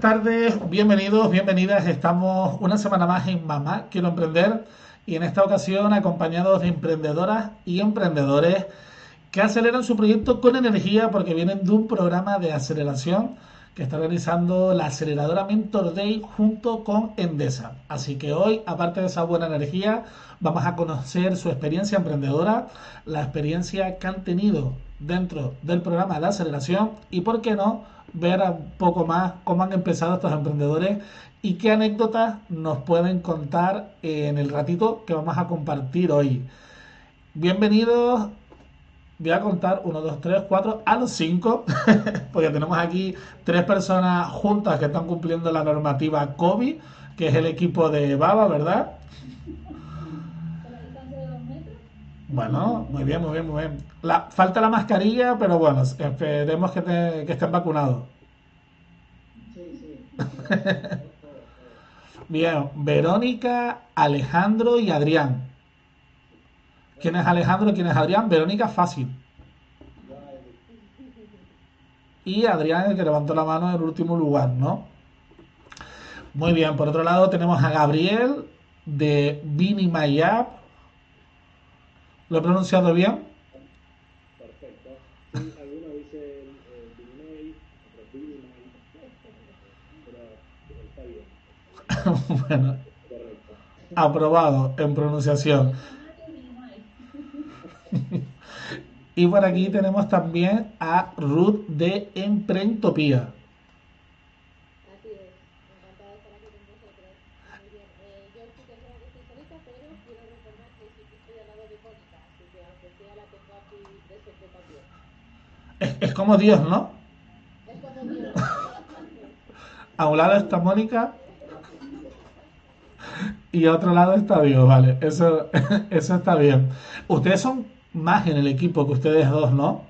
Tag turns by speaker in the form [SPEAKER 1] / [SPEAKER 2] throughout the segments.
[SPEAKER 1] buenas tardes, bienvenidos, bienvenidas. Estamos una semana más en Mamá Quiero Emprender y en esta ocasión acompañados de emprendedoras y emprendedores que aceleran su proyecto con energía porque vienen de un programa de aceleración que está organizando la aceleradora Mentor Day junto con Endesa. Así que hoy, aparte de esa buena energía, vamos a conocer su experiencia emprendedora, la experiencia que han tenido dentro del programa de aceleración y, por qué no, ver un poco más cómo han empezado estos emprendedores y qué anécdotas nos pueden contar en el ratito que vamos a compartir hoy. Bienvenidos voy a contar 1, 2, 3, 4, a los 5, porque tenemos aquí tres personas juntas que están cumpliendo la normativa COVID, que es el equipo de Baba, ¿verdad? Bueno, muy bien, muy bien, muy bien. La, falta la mascarilla, pero bueno, esperemos que, que estén vacunados. Sí, sí. bien, Verónica, Alejandro y Adrián. ¿Quién es Alejandro? ¿Quién es Adrián? Verónica, fácil. Y Adrián, el que levantó la mano en el último lugar, ¿no? Muy bien, por otro lado tenemos a Gabriel de Vini Mayap. ¿Lo he pronunciado bien? Perfecto. Algunos dicen eh, pero está bien. bueno, aprobado en pronunciación. y por aquí tenemos también a Ruth de Emprentopía. Así es, encantada de estar aquí con vosotros. Muy bien, eh, yo sí que creo que estoy solita, pero quiero recordar que sí que estoy al lado de Mónica, así que aunque sea la tengo aquí presente también. Es, es como Dios, ¿no? Es como Dios. a un lado está Mónica y a otro lado está Dios, vale, eso, eso está bien. Ustedes son más en el equipo que ustedes dos, ¿no?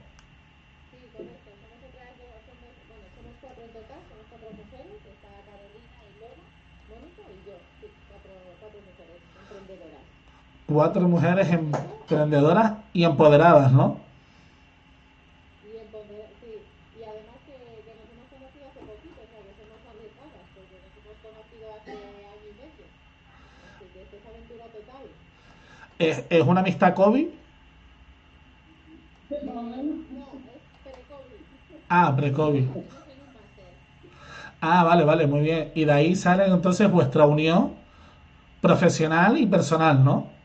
[SPEAKER 1] Sí, correcto. Somos somos, cuatro en total, somos cuatro mujeres, está Carolina y Lola, Mónica y yo, sí, cuatro, cuatro mujeres emprendedoras. Cuatro mujeres emprendedoras y empoderadas, ¿no? Y empoderadas, sí. Y además que, que nos hemos conocido hace poquito, o sea, que somos arriesgadas, porque nos hemos conocido hace año y medio. Así que esto es aventura total. ¿Es, es una amistad COVID? Ah, pre-COVID. Ah, vale, vale, muy bien. Y de ahí sale entonces vuestra unión profesional y personal, ¿no?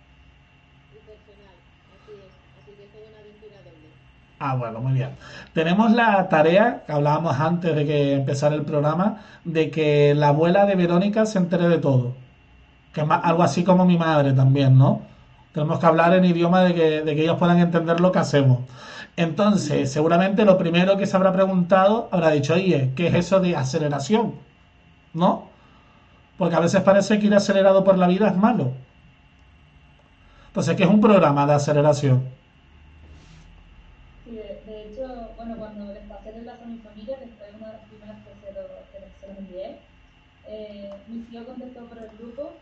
[SPEAKER 1] Ah, bueno, muy bien. Tenemos la tarea, que hablábamos antes de que empezara el programa, de que la abuela de Verónica se entere de todo. Que es algo así como mi madre también, ¿no? Tenemos que hablar en idioma de que, de que ellos puedan entender lo que hacemos. Entonces, seguramente lo primero que se habrá preguntado habrá dicho, oye, ¿qué es eso de aceleración? ¿No? Porque a veces parece que ir acelerado por la vida es malo. Entonces, ¿qué es un programa de aceleración?
[SPEAKER 2] Sí, de, hecho, bueno, cuando les pasé el enlace a mi familia, que fue una de las primeras que se, lo, que se los envié, eh, mi tío contestó por el grupo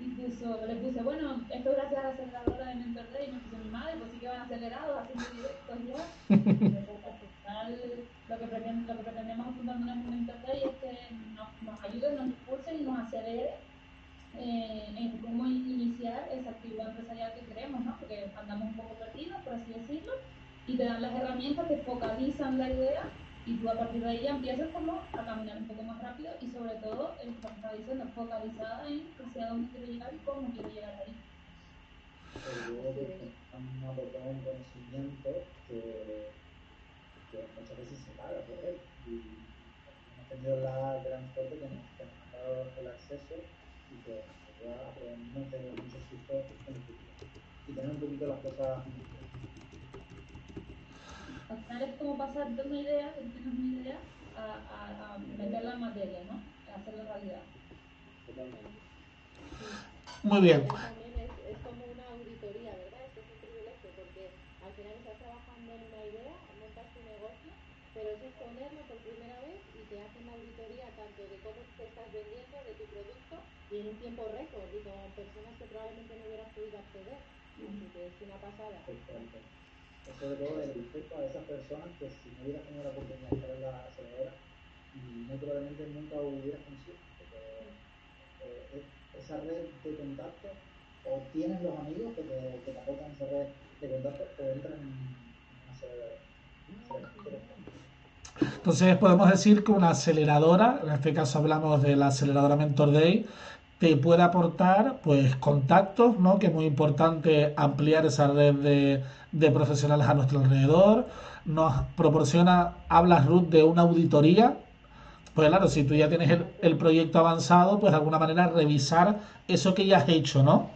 [SPEAKER 2] Incluso le puse, bueno, esto gracias a la aceleradora de Mentor Day, y me puse mi madre, pues sí que van acelerados, haciendo directos ya. al final, lo que, pretend, lo que pretendemos fundando en Mentor Day es que nos, nos ayuden, nos impulsen y nos acelere eh, en cómo iniciar esa actividad empresarial que queremos, ¿no? Porque andamos un poco perdidos, por así decirlo, y te dan las herramientas que focalizan la idea y tú a partir de ahí ya empiezas como a caminar un poco más rápido y sobre todo, el que está diciendo, focalizada en hacia dónde quiero llegar y cómo quiero llegar ahí.
[SPEAKER 3] Pero luego han aportado un conocimiento que, que, muchas veces se paga por él. Y hemos tenido la gran suerte que nos, que han dado el acceso y que ya no tengo muchos sustos en el futuro. Y tener un poquito las cosas
[SPEAKER 2] al final es como pasar de una idea, una idea, a, a, a meterla en materia, ¿no? A hacerla realidad.
[SPEAKER 1] Muy bien.
[SPEAKER 4] También es, es, como una auditoría, ¿verdad? Esto es un privilegio porque al final estás trabajando en una idea, montas tu negocio, pero es exponerlo por primera vez y te hacen una auditoría tanto de cómo te estás vendiendo, de tu producto y en un tiempo récord y con personas que probablemente no hubieras podido acceder. Así que es una pasada
[SPEAKER 3] sobre todo el respecto a esas personas que si no hubieras tenido la oportunidad de estar en la aceleradora, muy probablemente nunca hubieras conocido. Porque eh, esa red de contacto, o tienes los amigos que te, que te aportan esa red de contacto, o entran en una aceleradora.
[SPEAKER 1] Entonces podemos decir que una aceleradora, en este caso hablamos de la aceleradora Mentor Day, te puede aportar pues contactos, ¿no? Que es muy importante ampliar esa red de, de profesionales a nuestro alrededor. Nos proporciona, hablas Ruth, de una auditoría. Pues claro, si tú ya tienes el, el proyecto avanzado, pues de alguna manera revisar eso que ya has hecho, ¿no?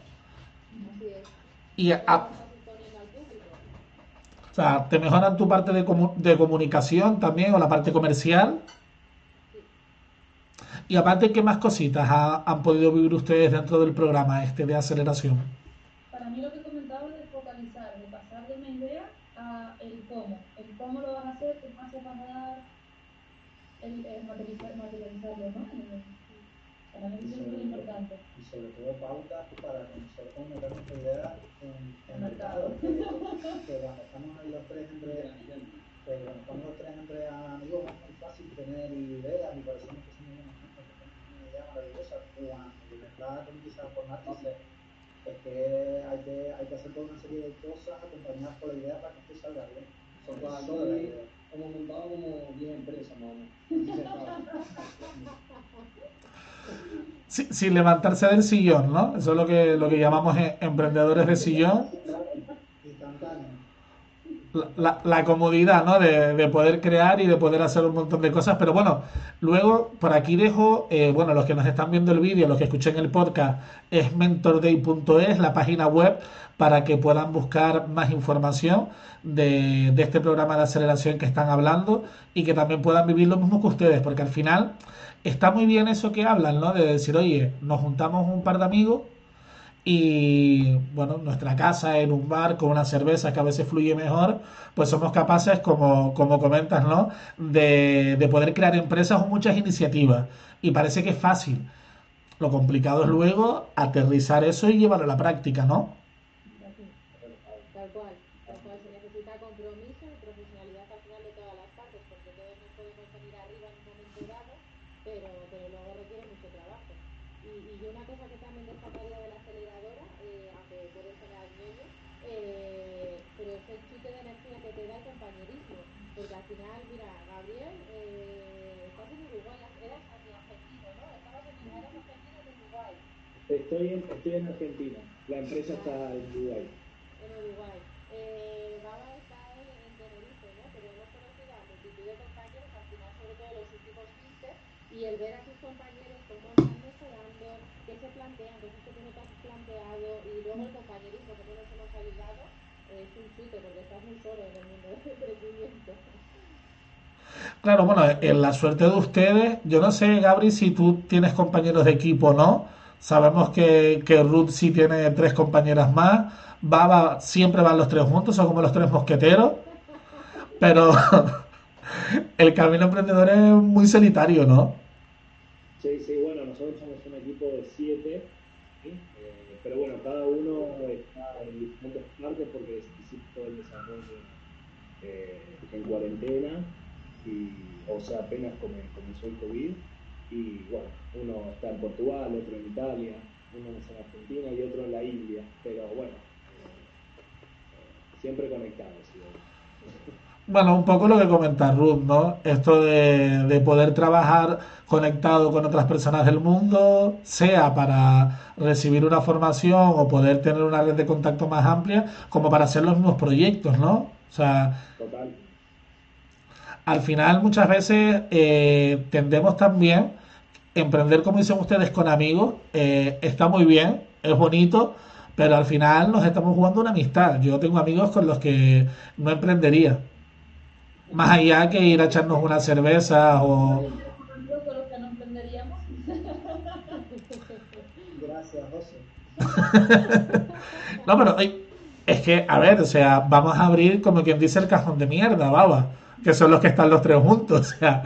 [SPEAKER 1] Y a- o sea, te mejoran tu parte de, comu- de comunicación también o la parte comercial. Y aparte, ¿qué más cositas ha- han podido vivir ustedes dentro del programa este de aceleración?
[SPEAKER 2] Para mí lo que comentaba es de focalizar, de pasar de una idea a el cómo. El cómo lo vas a hacer, qué paso vas a dar, el, el materializar- materializarlo, ¿no? El- para mí eso es muy importante.
[SPEAKER 3] y sobre todo pautas para que nosotros metamos nuestra idea en el mercado. Que, que cuando estamos ahí los tres entre que cuando estamos los tres entre amigos es muy fácil tener ideas y parecemos que somos una idea maravillosa. Cuando de verdad comienzas a formar dices, es que hay que hay que hacer toda una serie de cosas acompañadas por la idea para que esto salga bien. Son
[SPEAKER 5] Pues
[SPEAKER 3] solo la
[SPEAKER 5] hemos montado como 10 empresas más o menos. Así se acaba.
[SPEAKER 1] Sí, sin levantarse del sillón, ¿no? Eso es lo que, lo que llamamos eh, emprendedores de sillón.
[SPEAKER 3] Instantáneo.
[SPEAKER 1] La, la- comodidad, ¿no? De, de poder crear y de poder hacer un montón de cosas. Pero bueno, luego por aquí dejo, eh, bueno, los que nos están viendo el vídeo, los que escuchen el podcast, es mentorday.es, la página web, para que puedan buscar más información de, de este programa de aceleración que están hablando y que también puedan vivir lo mismo que ustedes, porque al final está muy bien eso que hablan, ¿no? De decir, oye, nos juntamos un par de amigos y bueno, nuestra casa en un bar con una cerveza que a veces fluye mejor, pues somos capaces, como, como comentas, ¿no? De, de poder crear empresas o muchas iniciativas. Y parece que es fácil. Lo complicado es luego aterrizar eso y llevarlo a la práctica, ¿no?
[SPEAKER 4] Tal cual, tal cual. Se necesita compromiso y profesionalidad al final de todas las partes, porque todos nos podemos venir arriba en un momento dado, pero, pero luego requiere mucho trabajo. Y, y yo una cosa que también destacaría de la aceleradora, eh, aunque puede sonar ñoño, eh, pero es el chute de energía que te da el compañerismo. Porque al final, mira, Gabriel, eh, estás en Uruguay, eras argentino, ¿no? Estabas en eras argentino en Uruguay.
[SPEAKER 5] Estoy en, estoy en Argentina. La empresa está en Uruguay.
[SPEAKER 4] en Uruguay. Eh, Baba está en, en Tenerife, ¿no? Pero hemos conocido a multitud de compañeros, al final, sobre todo los últimos 15, y el ver a tus compañeros cómo están mejorando, qué se plantean, cosas que tú no te has planteado, y luego el compañerismo, cómo nos hemos ayudado, eh, es un chute, porque estás muy solo en el mundo del crecimiento.
[SPEAKER 1] Claro, bueno, en la suerte de ustedes, yo no sé, Gabri, si tú tienes compañeros de equipo o no. Sabemos que, que Ruth sí tiene tres compañeras más. Baba siempre van los tres juntos, son como los tres mosqueteros. Pero el camino emprendedor es muy solitario, ¿no?
[SPEAKER 5] Sí, sí, bueno, nosotros somos un equipo de siete. Eh, pero bueno, cada uno está en diferentes partes porque se hiciste todo el desarrollo eh, en cuarentena, y, o sea, apenas come- comenzó el COVID, y bueno, uno está en Portugal, otro en Italia, uno está en Argentina y otro en la India, pero bueno, eh, siempre conectados.
[SPEAKER 1] Bueno, un poco lo que comenta Ruth, ¿no? Esto de, de poder trabajar conectado con otras personas del mundo, sea para recibir una formación o poder tener una red de contacto más amplia, como para hacer los mismos proyectos, ¿no? O sea,
[SPEAKER 5] Total.
[SPEAKER 1] al final muchas veces eh, tendemos también emprender, como dicen ustedes, con amigos, eh, está muy bien, es bonito, pero al final nos estamos jugando una amistad. Yo tengo amigos con los que no emprendería. Más allá que ir a echarnos una cerveza o...
[SPEAKER 3] Gracias, José.
[SPEAKER 1] No, pero es que, a ver, o sea, vamos a abrir como quien dice el cajón de mierda, baba, que son los que están los tres juntos. O sea,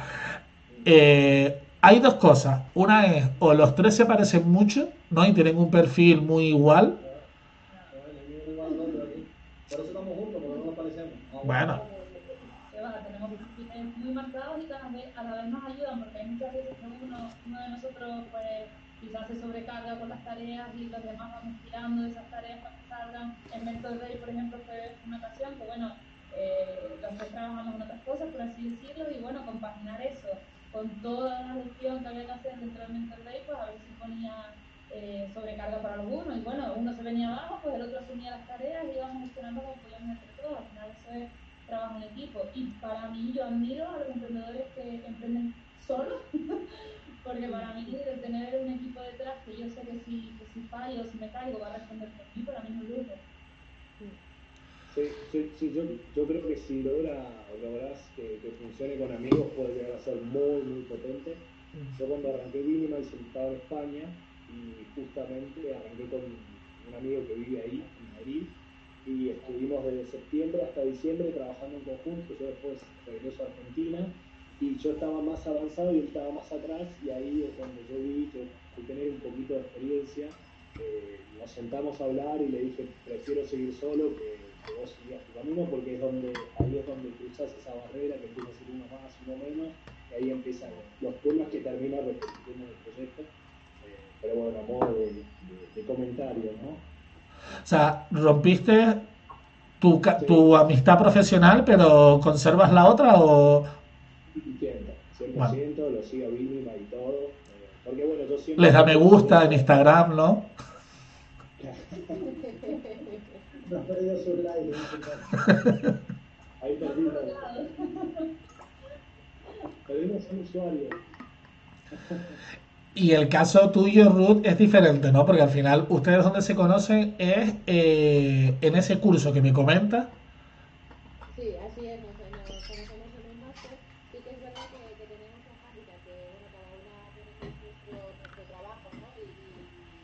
[SPEAKER 1] eh, hay dos cosas. Una es, o los tres se parecen mucho, ¿no? Y tienen un perfil muy igual.
[SPEAKER 5] Porque.
[SPEAKER 1] Bueno,
[SPEAKER 2] que muy marcados y a la vez nos ayudan, muchas veces uno, uno de nosotros pues quizás se sobrecarga con las tareas y los demás vamos tirando esas tareas para que salgan. En Mentor Day, por ejemplo, fue una ocasión que, bueno, eh, los tres trabajamos en otras cosas, por así decirlo, y bueno, compaginar eso con toda la gestión que había que hacer dentro del Mentor Day, pues a si ponía eh, sobrecarga para alguno, y bueno, uno se venía abajo, pues el otro asumía las tareas y íbamos gestionando como podíamos entre todos, al final eso es trabajo en equipo, y para mí yo admiro a los emprendedores que emprenden solos, porque para mí tener un equipo detrás que yo sé que si, que si fallo, si me caigo, va a responder por mí, para mí es un lujo.
[SPEAKER 5] Sí, yo, yo, creo que si logra, logras que, que, funcione con amigos puede llegar a ser muy, muy potente. Yo cuando arranqué Minimal estaba en España y justamente arranqué con un amigo que vive ahí, en Madrid, y estuvimos desde septiembre hasta diciembre trabajando en conjunto. Yo después regreso a Argentina y yo estaba más avanzado y él estaba más atrás y ahí es donde yo vi que al tener un poquito de experiencia eh, nos sentamos a hablar y le dije prefiero seguir solo que, que, vos sigas tu camino porque es donde ahí es donde cruzas esa barrera que empieza a ser uno más uno menos y ahí empiezan los temas que terminan repercutiendo en el proyecto eh, pero bueno a modo de, de, de, comentario ¿no?
[SPEAKER 1] o sea rompiste tu, sí. tu amistad profesional pero conservas la otra o
[SPEAKER 5] 100%, bueno. lo sigo mínima y todo. Eh, porque bueno, yo siempre...
[SPEAKER 1] Les da me gusta en Instagram, ¿no?
[SPEAKER 3] no, perdido su like.
[SPEAKER 5] Ahí perdimos. Perdimos un usuario.
[SPEAKER 1] Y el caso tuyo, Ruth, es diferente, ¿no? Porque al final, ustedes donde se conocen es eh, en ese curso que me comenta.
[SPEAKER 4] Sí, así es. Nos, nos conocemos en un máster. Sí que es verdad que, que tenemos una práctica que, bueno, cada una tiene nuestro, nuestro trabajo, ¿no? Y, y,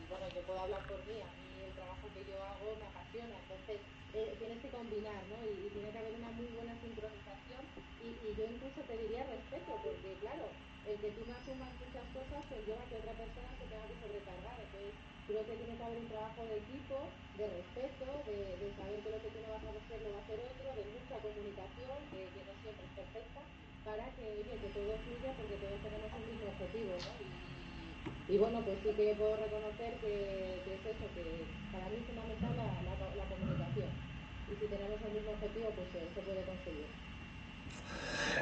[SPEAKER 4] bueno, yo puedo hablar por mí. A mí el trabajo que yo hago me apasiona. Entonces, eh, tienes que combinar, ¿no? Y, y, tiene que haber una muy buena sincronización. Y, y yo incluso te diría respeto, porque, claro, el que tú no asumas muchas cosas conlleva que otra persona se tenga que sobrecargar. Entonces, creo que tiene que haber un trabajo de equipo, de respeto, de, de saber que lo que tú no vas a hacer lo va a hacer otro, de mucha comunicación, que, no siempre es perfecta, para que, oye, que todo fluya porque todos tenemos un mismo objetivo, ¿no? Y, bueno, pues sí que puedo reconocer que, es eso, que para mí es fundamental la, comunicación. Y si tenemos el mismo objetivo, pues se puede conseguir.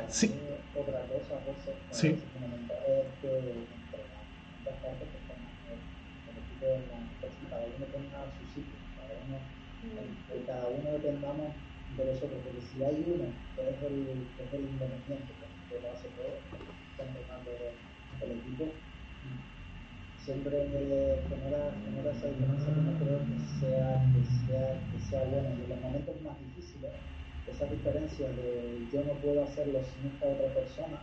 [SPEAKER 1] Sí.
[SPEAKER 3] Otra cosa, José,
[SPEAKER 1] sí.
[SPEAKER 3] cada uno tenga su cada uno, que cada uno dependamos de nosotros, porque si hay uno que es el, que es el independiente, que lo hace todo, está empezando el equipo, siempre genera, genera esa diferencia que no creo que sea, que sea, que sea buena. Y en los momentos más difíciles, esa diferencia de yo no puedo hacerlo sin esta otra persona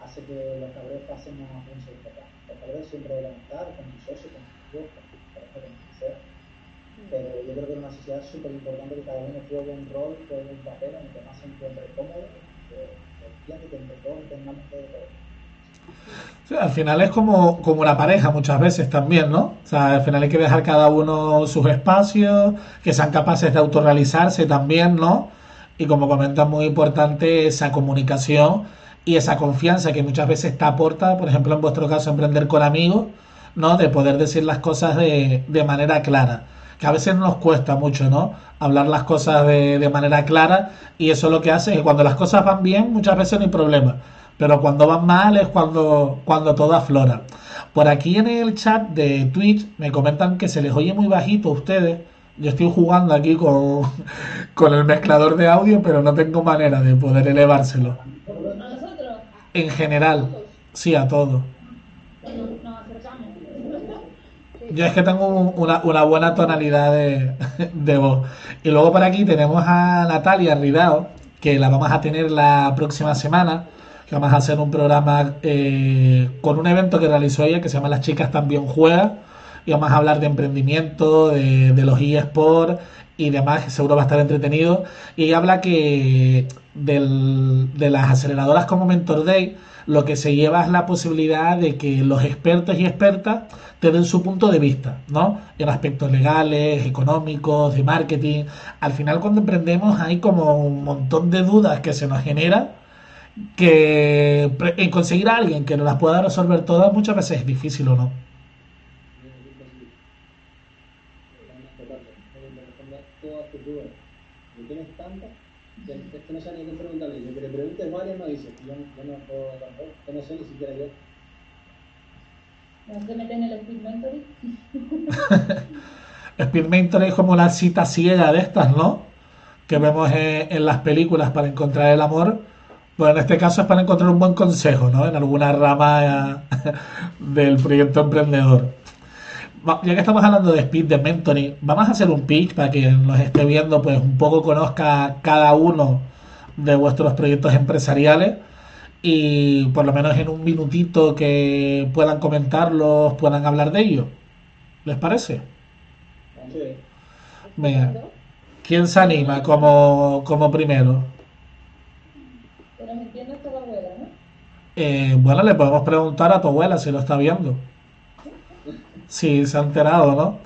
[SPEAKER 3] hace que los cabreos pasen a un segundo plano. Los cabreos siempre deben estar con tu socio, con tu hijo, con tu pareja, con quien sea. Pero yo creo que en una sociedad es súper importante que cada uno juegue un rol, juegue un papel en el que más se encuentre cómodo, que entiende que entre todos tengamos que.
[SPEAKER 1] Sí, al final es como, como una pareja muchas veces también, ¿no? O sea, al final hay que dejar cada uno sus espacios, que sean capaces de autorrealizarse también, ¿no? Y como comentas, muy importante esa comunicación y esa confianza que muchas veces te aporta, por ejemplo, en vuestro caso, emprender con amigos, ¿no? De poder decir las cosas de, de manera clara. Que a veces nos cuesta mucho, ¿no? Hablar las cosas de, de manera clara y eso lo que hace es que cuando las cosas van bien, muchas veces no hay problema. Pero cuando van mal es cuando, cuando todo aflora. Por aquí en el chat de Twitch me comentan que se les oye muy bajito a ustedes. Yo estoy jugando aquí con, con el mezclador de audio, pero no tengo manera de poder elevárselo.
[SPEAKER 2] ¿A nosotros?
[SPEAKER 1] En general, sí, a todo.
[SPEAKER 2] Nos acercamos.
[SPEAKER 1] Yo es que tengo una, una buena tonalidad de, de, voz. Y luego por aquí tenemos a Natalia Ridao, que la vamos a tener la próxima semana. Vamos a hacer un programa eh, con un evento que realizó ella que se llama Las chicas también juegan y vamos a hablar de emprendimiento, de, de los eSports y demás, que seguro va a estar entretenido. Y habla que del, de las aceleradoras como Mentor Day, lo que se lleva es la posibilidad de que los expertos y expertas te den su punto de vista, ¿no? En aspectos legales, económicos, de marketing. Al final cuando emprendemos hay como un montón de dudas que se nos generan que en conseguir a alguien que nos las pueda resolver todas muchas veces es difícil o no.
[SPEAKER 6] Totalmente. responder todas tus dudas. Y tienes tantas que es que no sé ni a quién preguntarle. Yo que le preguntes varias me dices, yo, yo no puedo tampoco, que no sé ni siquiera yo.
[SPEAKER 2] No se meten en el Speed Mentoring.
[SPEAKER 1] Speed Mentor es como la cita ciega de estas, ¿no? Que vemos en, en las películas para encontrar el amor. Pues en este caso es para encontrar un buen consejo, ¿no? En alguna rama eh, del proyecto emprendedor. Ya que estamos hablando de speed de mentoring, vamos a hacer un pitch para que nos esté viendo, pues un poco conozca cada uno de vuestros proyectos empresariales y por lo menos en un minutito que puedan comentarlos, puedan hablar de ellos. ¿Les parece?
[SPEAKER 6] Sí.
[SPEAKER 1] Venga. ¿Quién se anima como, como primero?
[SPEAKER 2] Pero me entiendo esta la abuela, ¿no?
[SPEAKER 1] Eh, bueno, le podemos preguntar a tu abuela si lo está viendo. Si se ha enterado, ¿no?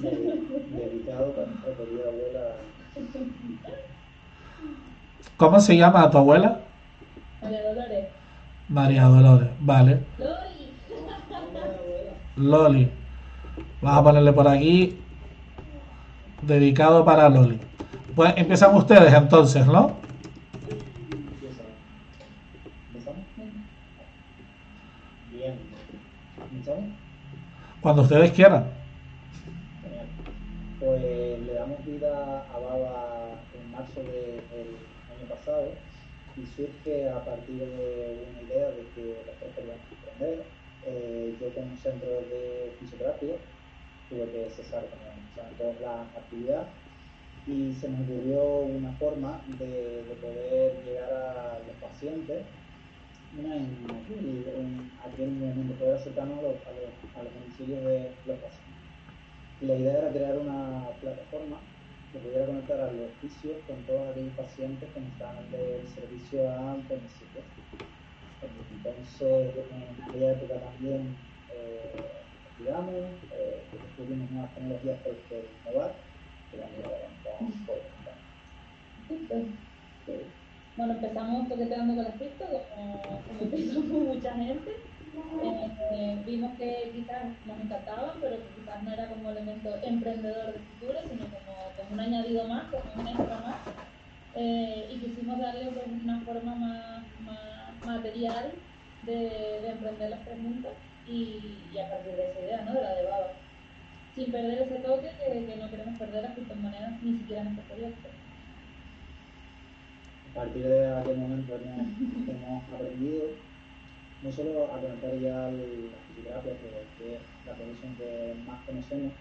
[SPEAKER 3] Dedicado para querida abuela.
[SPEAKER 1] ¿Cómo se llama a tu abuela?
[SPEAKER 2] María Dolores.
[SPEAKER 1] María Dolores, vale.
[SPEAKER 2] Loli.
[SPEAKER 1] Loli. Vamos a ponerle por aquí. Dedicado para Loli. Pues empiezan ustedes entonces, ¿no?
[SPEAKER 6] Empieza.
[SPEAKER 3] ¿Empezamos? Bien. ¿Empezamos?
[SPEAKER 1] Cuando ustedes quieran.
[SPEAKER 3] Genial. Pues le damos vida a Baba en marzo del año pasado y surge a partir de una idea de que los tres queríamos emprender. Eh, yo como centro de fisioterapia tuve que cesar con o sea, toda la actividad y se nos ocurrió una forma de, de poder llegar a los pacientes una en aquel, en aquel momento poder acercarnos a los, a los, a los domicilios de los. Y la idea era crear una plataforma que pudiera conectar a los oficios con todos aquellos pacientes que necesitaban del servicio a domicilio. Entonces, en aquella época también eh, investigamos, eh, descubrimos nuevas tecnologías por por innovar, que también lo vamos a poder contar.
[SPEAKER 2] Pues, Bueno, empezamos toqueteando con las cripto, como, como empezó mucha gente. Eh, vimos que quizás nos encantaban, pero quizás no era como elemento emprendedor de futuro, sino como, un añadido más, como un extra más. Eh, y quisimos darle pues, una forma más, más material de, de emprender las preguntas y, y a partir de esa idea, ¿no? de la de Baba. Sin perder ese toque que, que no queremos perder las criptomonedas ni siquiera en este proyecto.
[SPEAKER 3] A partir de aquel momento hemos, aprendido no solo a conectar ya la fisioterapia, que, es la profesión que más conocemos,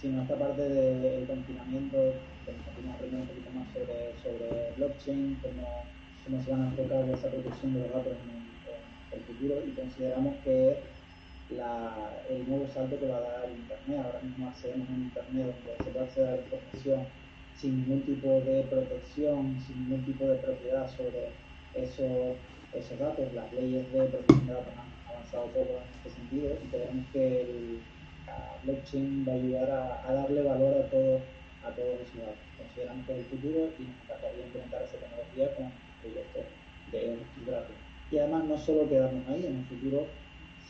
[SPEAKER 3] sino esta parte del confinamiento, que estuvimos aprendiendo un poquito más sobre, sobre blockchain, cómo, cómo se van a enfocar esa protección de los datos en, el futuro y consideramos que la, el nuevo salto que va a dar Internet. Ahora mismo accedemos a Internet donde se puede acceder a la información sin ningún tipo de protección, sin ningún tipo de propiedad sobre esos, esos datos. Las leyes de protección de datos han avanzado poco en este sentido y creemos que el, blockchain va a ayudar a, a darle valor a, todo, a todos esos datos. Consideramos que es el futuro y nos encantaría implementar esa tecnología con proyectos de fisioterapia. Y además no solo quedarnos ahí, en el futuro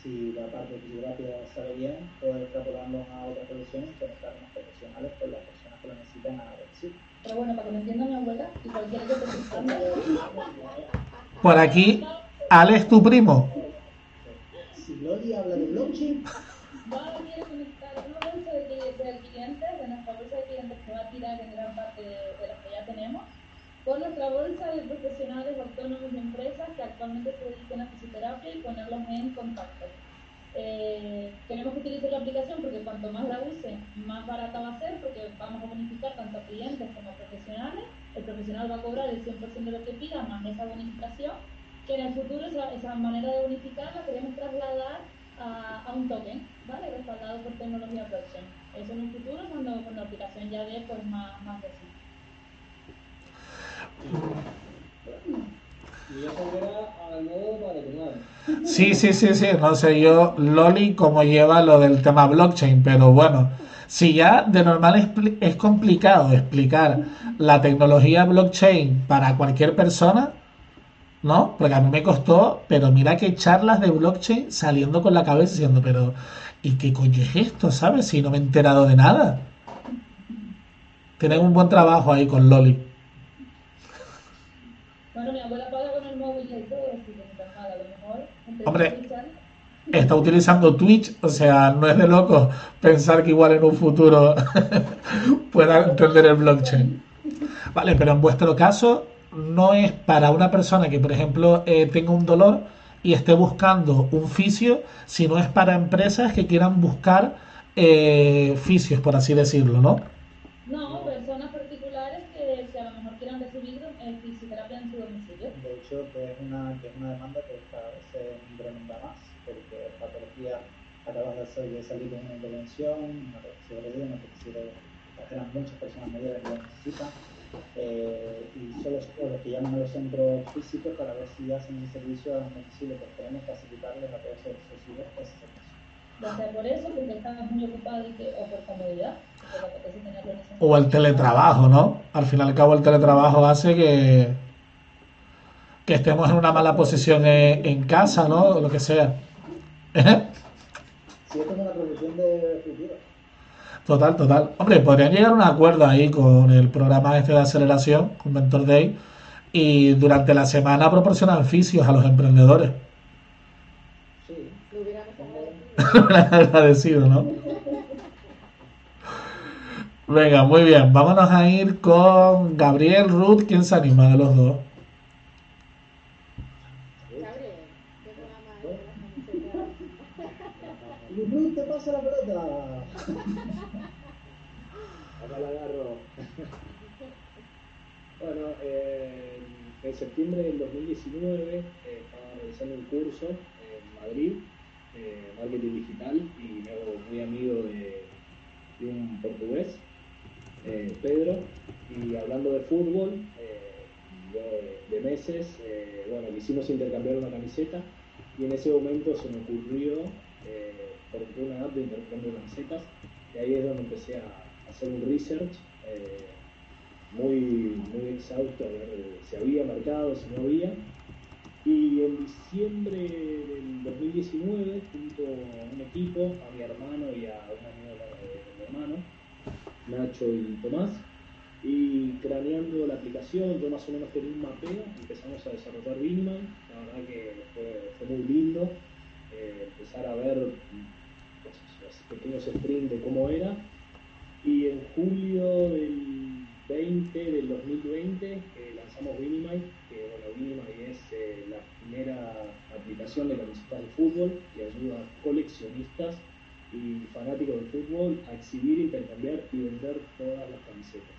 [SPEAKER 3] si la parte de fisioterapia sale bien, poder extrapolarlo a otras profesiones y conectar más profesionales con las que lo necesitan a decir.
[SPEAKER 2] Pero bueno, para que me entienda mi abuela y cualquiera que escuchando,
[SPEAKER 1] Por aquí, Alex, tu primo.
[SPEAKER 3] Si Loli habla de blockchain,
[SPEAKER 2] va a quiere conectar una bolsa de, cli- de clientes, de nuestra bolsa de clientes que va a tirar en gran parte de, de las que ya tenemos, con nuestra bolsa de profesionales autónomos y empresas que actualmente se dedican a fisioterapia y ponerlos en contacto. Eh, queremos que utilicen la aplicación porque cuanto más la usen, más barata va a ser porque vamos a bonificar tanto a clientes como a profesionales. El profesional va a cobrar el 100% de lo que pida más esa bonificación, que en el futuro esa, esa manera de bonificar la queremos trasladar a, a un token, ¿vale? Respaldado por tecnología blockchain. Eso en un futuro cuando, cuando la aplicación ya dé pues, más, más de sí.
[SPEAKER 1] Sí, sí, sí, sí. No sé yo, Loli, cómo lleva lo del tema blockchain, pero bueno, si ya de normal es, es complicado explicar la tecnología blockchain para cualquier persona, ¿no? Porque a mí me costó, pero mira que charlas de blockchain saliendo con la cabeza diciendo, pero ¿y qué coño es esto, sabes? Si no me he enterado de nada. Tienen un buen trabajo ahí con Loli.
[SPEAKER 2] Bueno, mi abuela
[SPEAKER 1] Hombre. Está utilizando Twitch, o sea, no es de loco pensar que igual en un futuro pueda entender el blockchain. Vale, pero en vuestro caso no es para una persona que, por ejemplo, eh, tenga un dolor y esté buscando un fisio, sino es para empresas que quieran buscar eh, fisios, por así decirlo, ¿no?
[SPEAKER 2] No, personas particulares que, que a lo mejor quieran recibir eh, fisioterapia en su domicilio.
[SPEAKER 3] De hecho, que es una, que es una demanda que cada vez se incrementa más, porque patología acabas de, hacer, de salir de una intervención, una de una patología de eran muchas personas mayores que lo necesitan, eh, y solo los que llaman a los centros físicos para ver si hacen el servicio a domicilio, pues queremos facilitarles a todos esos accesibles ese servicio.
[SPEAKER 2] Ya sea por eso, porque estamos muy ocupados y que, o por comodidad, porque lo apetece tenerlo en ese
[SPEAKER 1] O el teletrabajo, ¿no? Al fin y al cabo el teletrabajo hace que, que estemos en una mala posición en, en casa, ¿no? O lo que sea. ¿Eh?
[SPEAKER 3] Si esto es una profesión de futuro,
[SPEAKER 1] Total, total. Hombre, podrían llegar a un acuerdo ahí con el programa este de aceleración, con Mentor Day, y durante la semana proporcionan fisios a los emprendedores.
[SPEAKER 3] sí,
[SPEAKER 4] Lo agradecido.
[SPEAKER 1] Agradecido, ¿no? Venga, muy bien. Vámonos a ir con Gabriel, Ruth, ¿quién se anima de los dos?
[SPEAKER 4] Gabriel, qué programa es de las camisetas.
[SPEAKER 3] y Ruth te pasa la pelota.
[SPEAKER 5] Acá la agarro. bueno, eh, en septiembre del 2019 eh, estaba realizando un curso en Madrid, eh, marketing digital, y me hago muy amigo de, un portugués, Pedro, y hablando de fútbol, de, de meses, bueno, quisimos intercambiar una camiseta, y en ese momento se me ocurrió, porque una app de intercambio de camisetas, y ahí es donde empecé a hacer un research eh, muy, muy exhausto, a ver eh, si había mercado, si no había. Y en diciembre del 2019, junto a un equipo, a mi hermano y a un amigo de mi hermano, Nacho y Tomás, y craneando la aplicación, yo más o menos tenía un mapeo, empezamos a desarrollar Viniman, la verdad que fue, muy lindo eh, empezar a ver pequeños sprints de cómo era. Y en julio del 20, del 2020, eh, lanzamos Vinimite, que bueno, Vinimite es eh, la primera aplicación de camisetas de fútbol que ayuda a coleccionistas y fanáticos del fútbol a exhibir, intercambiar y vender todas las camisetas.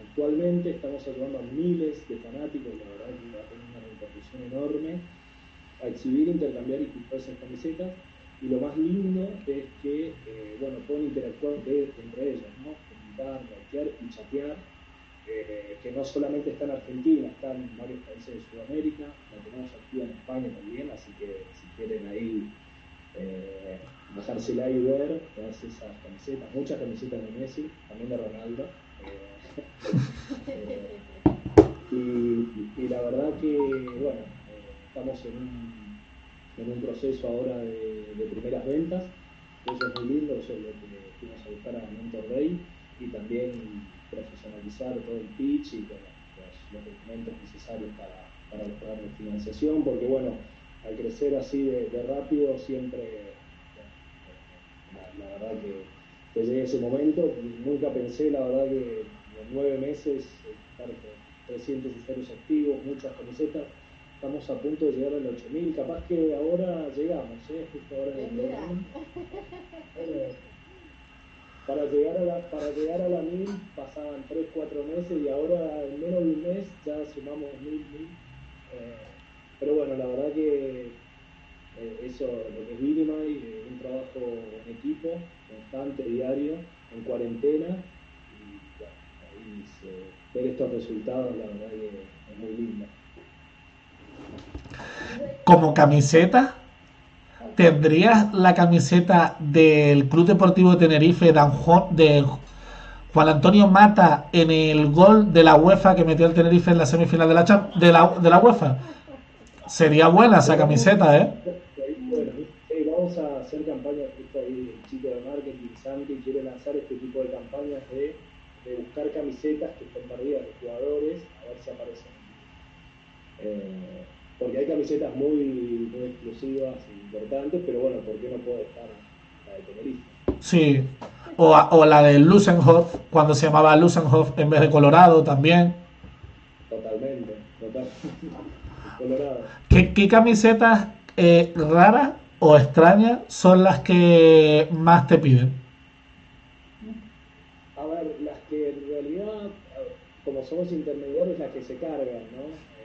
[SPEAKER 5] Actualmente estamos ayudando a miles de fanáticos, la verdad que va a tener una repercusión enorme, a exhibir, intercambiar y comprar esas camisetas. Y lo más lindo es que, eh, bueno, pueden interactuar entre, ellos, ¿no? Comentar, likear y chatear, eh, que no solamente está en Argentina, está en varios países de Sudamérica, la tenemos activa en España también, así que si quieren ahí eh, bajársela y ver todas esas camisetas, muchas camisetas de Messi, también de Ronaldo. eh, y, y la verdad que, bueno, estamos en un, en un proceso ahora de, primeras ventas, eso es muy lindo, eso es lo que fuimos a buscar a Mentor Day, y también profesionalizar todo el pitch y bueno, los, documentos necesarios para, para programas de financiación, porque bueno, al crecer así de, rápido siempre, la, la verdad que, que llegue ese momento, nunca pensé la verdad que en nueve meses estar con 300 usuarios activos, muchas camisetas, estamos a punto de llegar al 8000, capaz que ahora llegamos, ¿eh? justo ahora en el programa. Eh, para llegar a la, para llegar a la 1000 pasaban 3, 4 meses y ahora en menos de un mes ya sumamos 1000, 1000. Eh, pero bueno, la verdad que eh, eso, lo que es Minimay, eh, un trabajo en equipo, constante, diario, en cuarentena, y bueno, ahí se- ver estos resultados, la verdad que es muy lindo.
[SPEAKER 1] Como camiseta, ¿tendrías la camiseta del Club Deportivo de Tenerife de Juan, Antonio Mata en el gol de la UEFA que metió el Tenerife en la semifinal de la, de la, de la UEFA? Sería buena esa camiseta, ¿eh?
[SPEAKER 5] Eh, vamos a hacer campañas, justo ahí el chico de marketing, Santi, quiere lanzar este tipo de campañas de, de buscar camisetas que estén perdidas de jugadores, a ver si aparecen. Eh, porque hay camisetas muy, muy exclusivas e importantes, pero bueno, ¿por qué no puede estar la de Tenerife?
[SPEAKER 1] Sí. O, a- o la de Lusenhoff, cuando se llamaba Lusenhoff en vez de Colorado también.
[SPEAKER 5] Totalmente, totalmente. Colorado.
[SPEAKER 1] ¿Qué, qué camisetas eh, raras o extrañas son las que más te piden?
[SPEAKER 5] A ver, las que en realidad, como somos intermediarios, las que se cargan, ¿no?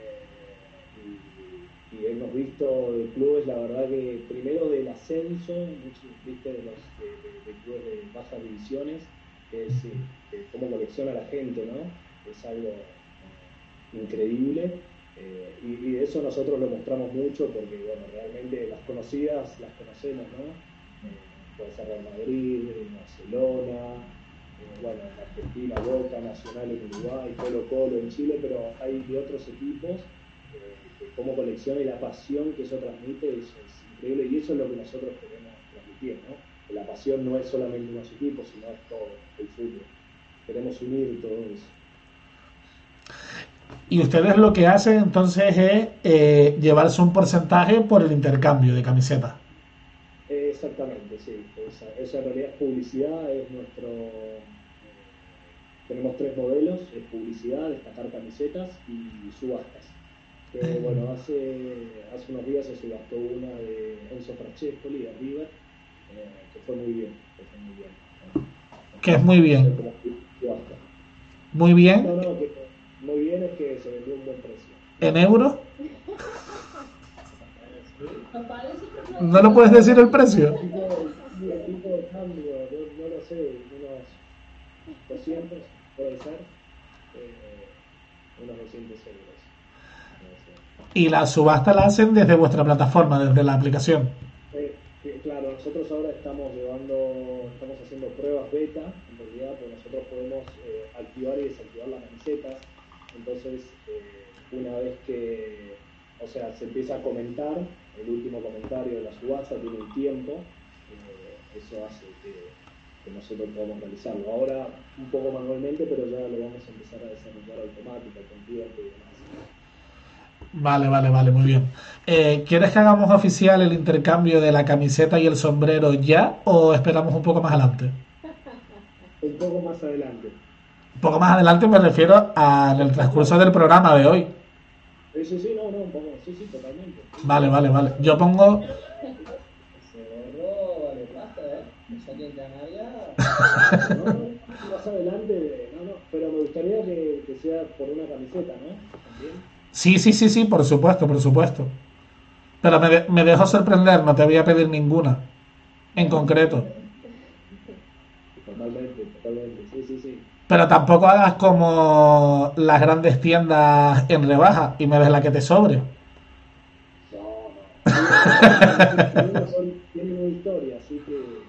[SPEAKER 5] Y, hemos visto de clubes, la verdad que primero del ascenso, muchos, viste, de los de, de- clubes de bajas divisiones, que es eh, cómo colecciona la gente, ¿no? Es algo eh, increíble. eh, y, eso nosotros lo mostramos mucho porque, bueno, realmente las conocidas las conocemos, ¿no? Eh, puede ser Real Madrid, Barcelona, bueno, en Argentina, Boca, Nacional en Uruguay, Colo Colo en Chile, pero hay de otros equipos cómo colecciona y la pasión que eso transmite es, es increíble y eso es lo que nosotros queremos transmitir, ¿no? Que la pasión no es solamente unos equipos, sino es todo el fútbol. Queremos unir todo eso.
[SPEAKER 1] Y ustedes lo que hacen entonces es eh, llevarse un porcentaje por el intercambio de camisetas.
[SPEAKER 5] Eh, exactamente, sí. Esa, esa en realidad es publicidad, es nuestro... eh, tenemos tres modelos, es publicidad, destacar camisetas y subastas. Que, bueno, hace, hace unos días se subastó una de Enzo Francescoli de River, eh, que fue muy bien, que fue muy bien.
[SPEAKER 1] Que es muy bien. Muy
[SPEAKER 5] No,
[SPEAKER 1] bien.
[SPEAKER 5] no, que muy bien es que se vendió un buen precio.
[SPEAKER 1] ¿En euros? ¿No lo puedes decir el precio?
[SPEAKER 5] El tipo, el tipo de cambio, no, no lo sé, unos 200 puede ser, eh, unos 200 euros.
[SPEAKER 1] Y la subasta la hacen desde vuestra plataforma, desde la aplicación.
[SPEAKER 5] Que, claro, nosotros ahora estamos llevando, estamos haciendo pruebas beta, en realidad, porque nosotros podemos eh, activar y desactivar las camisetas. Entonces, eh, una vez que, o sea, se empieza a comentar, el último comentario de la subasta tiene un tiempo, eh, eso hace que, que nosotros podamos realizarlo. Ahora un poco manualmente, pero ya lo vamos a empezar a desarrollar automática, con y demás.
[SPEAKER 1] Vale, vale, vale, muy bien. Eh, ¿Quieres que hagamos oficial el intercambio de la camiseta y el sombrero ya o esperamos un poco más adelante?
[SPEAKER 5] Un poco más adelante.
[SPEAKER 1] Un poco más adelante me refiero al transcurso del programa de hoy.
[SPEAKER 5] Sí, sí, sí, no, no, un poco, sí, sí, totalmente.
[SPEAKER 1] Vale, vale, vale. Yo pongo...
[SPEAKER 5] Más adelante, no, no, pero me gustaría que, que sea por una camiseta, ¿no? También.
[SPEAKER 1] Sí, sí, sí, sí, por supuesto, por supuesto. Pero me, de- me dejo sorprender, no te voy a pedir ninguna en concreto.
[SPEAKER 5] Totalmente, totalmente, sí, sí, sí.
[SPEAKER 1] Pero tampoco hagas como las grandes tiendas en rebaja y me des la que te sobre.
[SPEAKER 5] No, no. Algunos son- tienen una historia, así que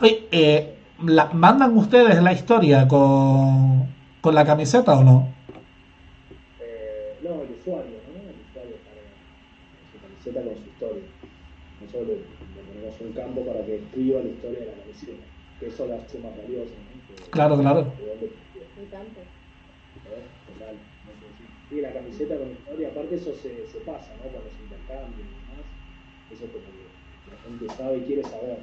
[SPEAKER 1] Oye, eh, la- ¿mandan ustedes la historia con, con la camiseta o no?
[SPEAKER 5] eh, no, el usuario, ¿no? El usuario carga su camiseta con su historia. Ponemos un campo para que escriba la historia de la que eso la hace más valiosa, ¿no? Que-
[SPEAKER 1] Claro, claro.
[SPEAKER 5] de
[SPEAKER 4] Y tanto.
[SPEAKER 5] Total, no sé si- Y la camiseta con historia, aparte eso se, se pasa, ¿no? Cuando se intercambia y demás, eso es como que la gente sabe y quiere saber.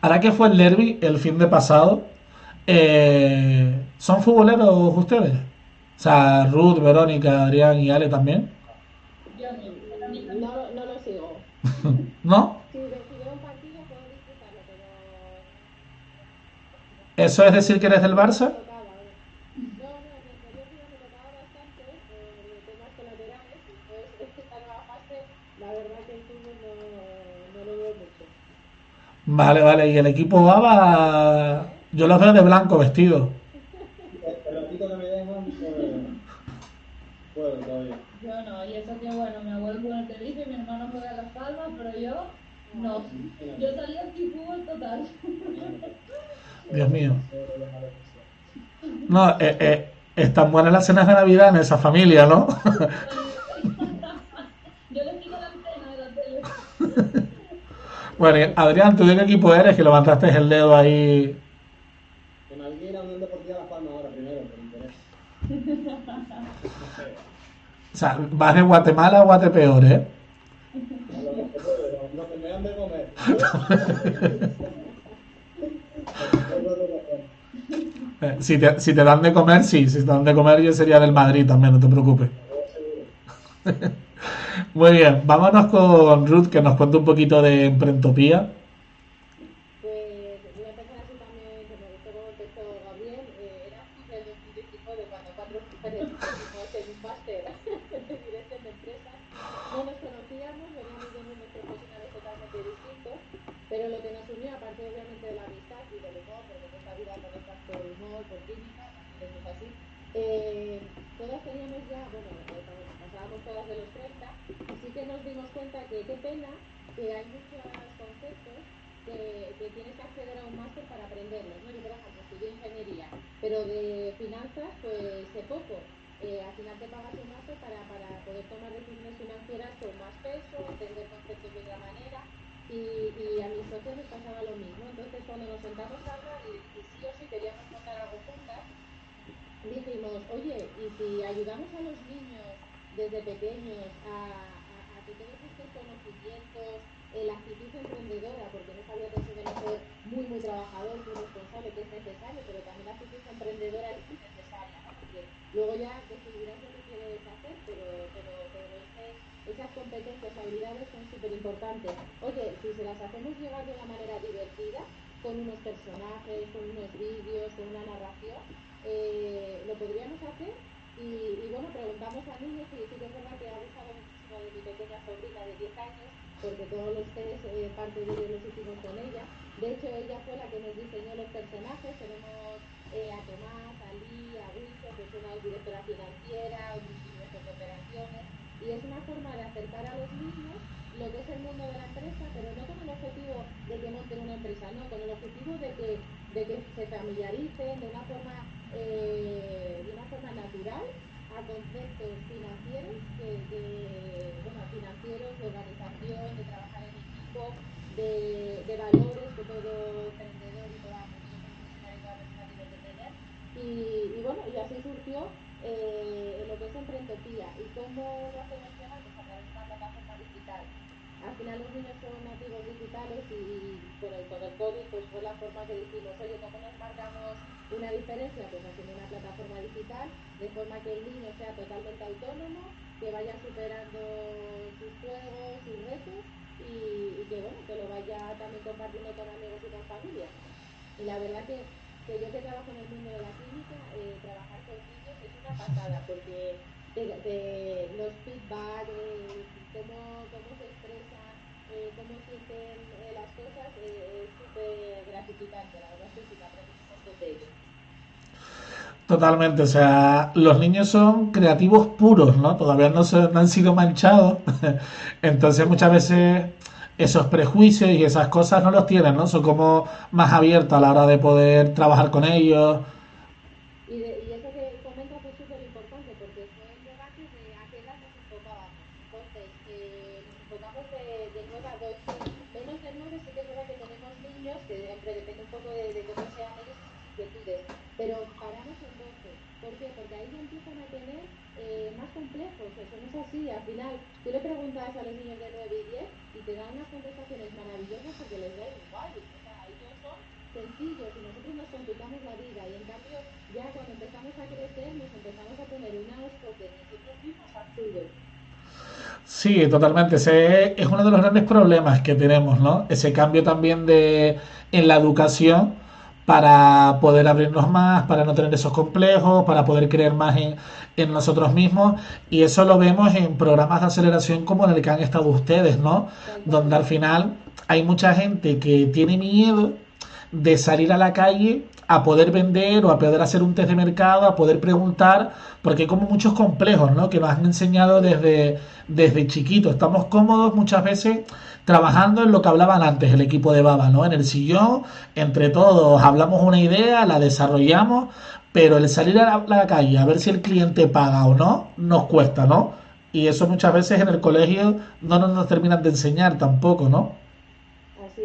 [SPEAKER 1] Ahora que fue el derby el fin de pasado, eh, ¿son futboleros ustedes? O sea, Ruth, Verónica, Adrián y Ale también.
[SPEAKER 2] Yo no, ni-
[SPEAKER 4] No, no lo sigo.
[SPEAKER 1] ¿No?
[SPEAKER 4] Si ve- si veo un partido puedo disfrutarlo, pero
[SPEAKER 1] ¿Eso es decir que eres del Barça?
[SPEAKER 4] ¿eh? No, no, no, no.
[SPEAKER 1] Vale, vale. Y el equipo A va... Yo los veo de blanco vestidos. Dios mío. No, eh, eh, están buenas las cenas de Navidad en esa familia, ¿no? Yo les quito la antena de la tele. Bueno, Adrián, ¿tú de qué equipo eres que levantaste el dedo ahí?
[SPEAKER 6] Con alguien De Malguera, Unión Deportiva Las Palmas ahora primero, por interés.
[SPEAKER 1] O sea, vas de Guatemala a Guatepeor, ¿eh?
[SPEAKER 6] No, lo que puedo, no que me dan de comer.
[SPEAKER 1] Eh, Si te, si te dan de comer, sí. Si te dan de comer, yo sería del Madrid también, no te preocupes. Muy bien, vámonos con Ruth, que nos cuente un poquito de Emprentopía.
[SPEAKER 4] Pues voy a empezar así también, que me gustó cómo empezó Gabriel. Eh, era octubre del 2019 cuando cuatro mujeres hicimos el máster de dirección de empresas. No nos conocíamos, veníamos de mundos profesionales totalmente distintos, pero lo que nos unió, aparte obviamente de la amistad y del humor, porque en esta vida conectas por humor, por química, también eso es así. Eh, todas teníamos ya, bueno, eh, pasábamos todas de los 30, y sí que nos dimos cuenta que qué pena que hay muchos conceptos que, tienes que acceder a un máster para aprenderlos, ¿no? Yo, por ejemplo, estudié ingeniería, pero de finanzas, pues sé poco. Eh, al final te pagas un máster para, para poder tomar decisiones financieras con más peso, entender conceptos de otra manera, y, y a mis socios les pasaba lo mismo. Entonces, cuando nos sentamos a hablar y, y sí o sí queríamos montar algo juntas, dijimos, oye, ¿y si ayudamos a los niños desde pequeños a, estos conocimientos, eh, la actitud emprendedora, porque no sabía que se debe ser muy, muy trabajador, muy responsable, que es necesario, pero también la actitud emprendedora es necesaria, ¿no? Porque luego ya decidirás lo que quieres hacer, pero, pero, pero esas competencias, habilidades son súper importantes. Oye, si se las hacemos llegar de una manera divertida, con unos personajes, con unos vídeos, con una narración, eh, lo podríamos hacer. Y, bueno, preguntamos a niños y sí que es verdad que ha gustado muchísimo de mi pequeña sobrina de 10 años, porque todos los test, eh, parte de ellos los hicimos con ella. De hecho, ella fue la que nos diseñó los personajes. Tenemos eh, a Tomás, a Lee, a Wilson, que es una directora financiera, operaciones. Y es una forma de acercar a los niños lo que es el mundo de la empresa, pero no con el objetivo de que monten una empresa, no, con el objetivo de que, de que se familiaricen de una forma, eh, de una forma natural conceptos financieros, que, bueno, financieros, de organización, de trabajar en equipo, de, de valores que todo emprendedor y toda profesional y toda persona tener. Y, y bueno, y así surgió eh, lo que es Emprendopía. ¿Y cómo lo hacemos llegar? Pues a través de una plataforma digital. Al final los niños son nativos digitales y con el, con el COVID pues fue la forma que dijimos, oye, ¿cómo nos marcamos una diferencia? Pues haciendo una plataforma digital, de forma que el niño sea totalmente autónomo, que vaya superando sus juegos, sus retos y, que bueno, que lo vaya también compartiendo con amigos y con familia. Y la verdad que, que yo que trabajo en el mundo de la clínica, eh, trabajar con niños es una pasada, porque te- los feedback, eh, cómo, cómo se expresan, eh, cómo sienten eh, las cosas, es súper gratificante, la verdad es que sí, montón de ello.
[SPEAKER 1] Totalmente, o sea, los niños son creativos puros, ¿no? Todavía no, se- no han sido manchados. Entonces muchas veces esos prejuicios y esas cosas no los tienen, ¿no? Son como más abiertos a la hora de poder trabajar con ellos.
[SPEAKER 4] Y, de- y eso que comentas es súper importante porque fue el debate de a qué edad nos enfocábamos. Entonces, eh, nos enfocamos de, de 9 a 12. Menos de 9 sí que es verdad que tenemos niños, que siempre depende un poco de, de cómo sean ellos y sus inquietudes. Pero paramos en 12. ¿Por qué? Porque ahí ya empiezan a tener eh, más complejos. Así. Al final, tú le preguntas a los niños de 9 y 10 y te dan unas contestaciones maravillosas porque les da igual. O sea, ellos son sencillos y nosotros nos complicamos la vida y en cambio ya cuando empezamos a crecer nos empezamos a poner unos de nosotros mismos absurdos.
[SPEAKER 1] Sí, totalmente. Ese es uno de los grandes problemas que tenemos, ¿no? Ese cambio también de en la educación para poder abrirnos más, para no tener esos complejos, para poder creer más en, en nosotros mismos. Y eso lo vemos en programas de aceleración como en el que han estado ustedes, ¿no? Donde al final hay mucha gente que tiene miedo de salir a la calle a poder vender o a poder hacer un test de mercado, a poder preguntar, porque hay como muchos complejos, ¿no? Que nos han enseñado desde, desde chiquitos. Estamos cómodos muchas veces trabajando en lo que hablaban antes el equipo de Baba, ¿no? En el sillón, entre todos hablamos una idea, la desarrollamos, pero el salir a la, calle a ver si el cliente paga o no, nos cuesta, ¿no? Y eso muchas veces en el colegio no nos, nos terminan de enseñar tampoco, ¿no?
[SPEAKER 4] Así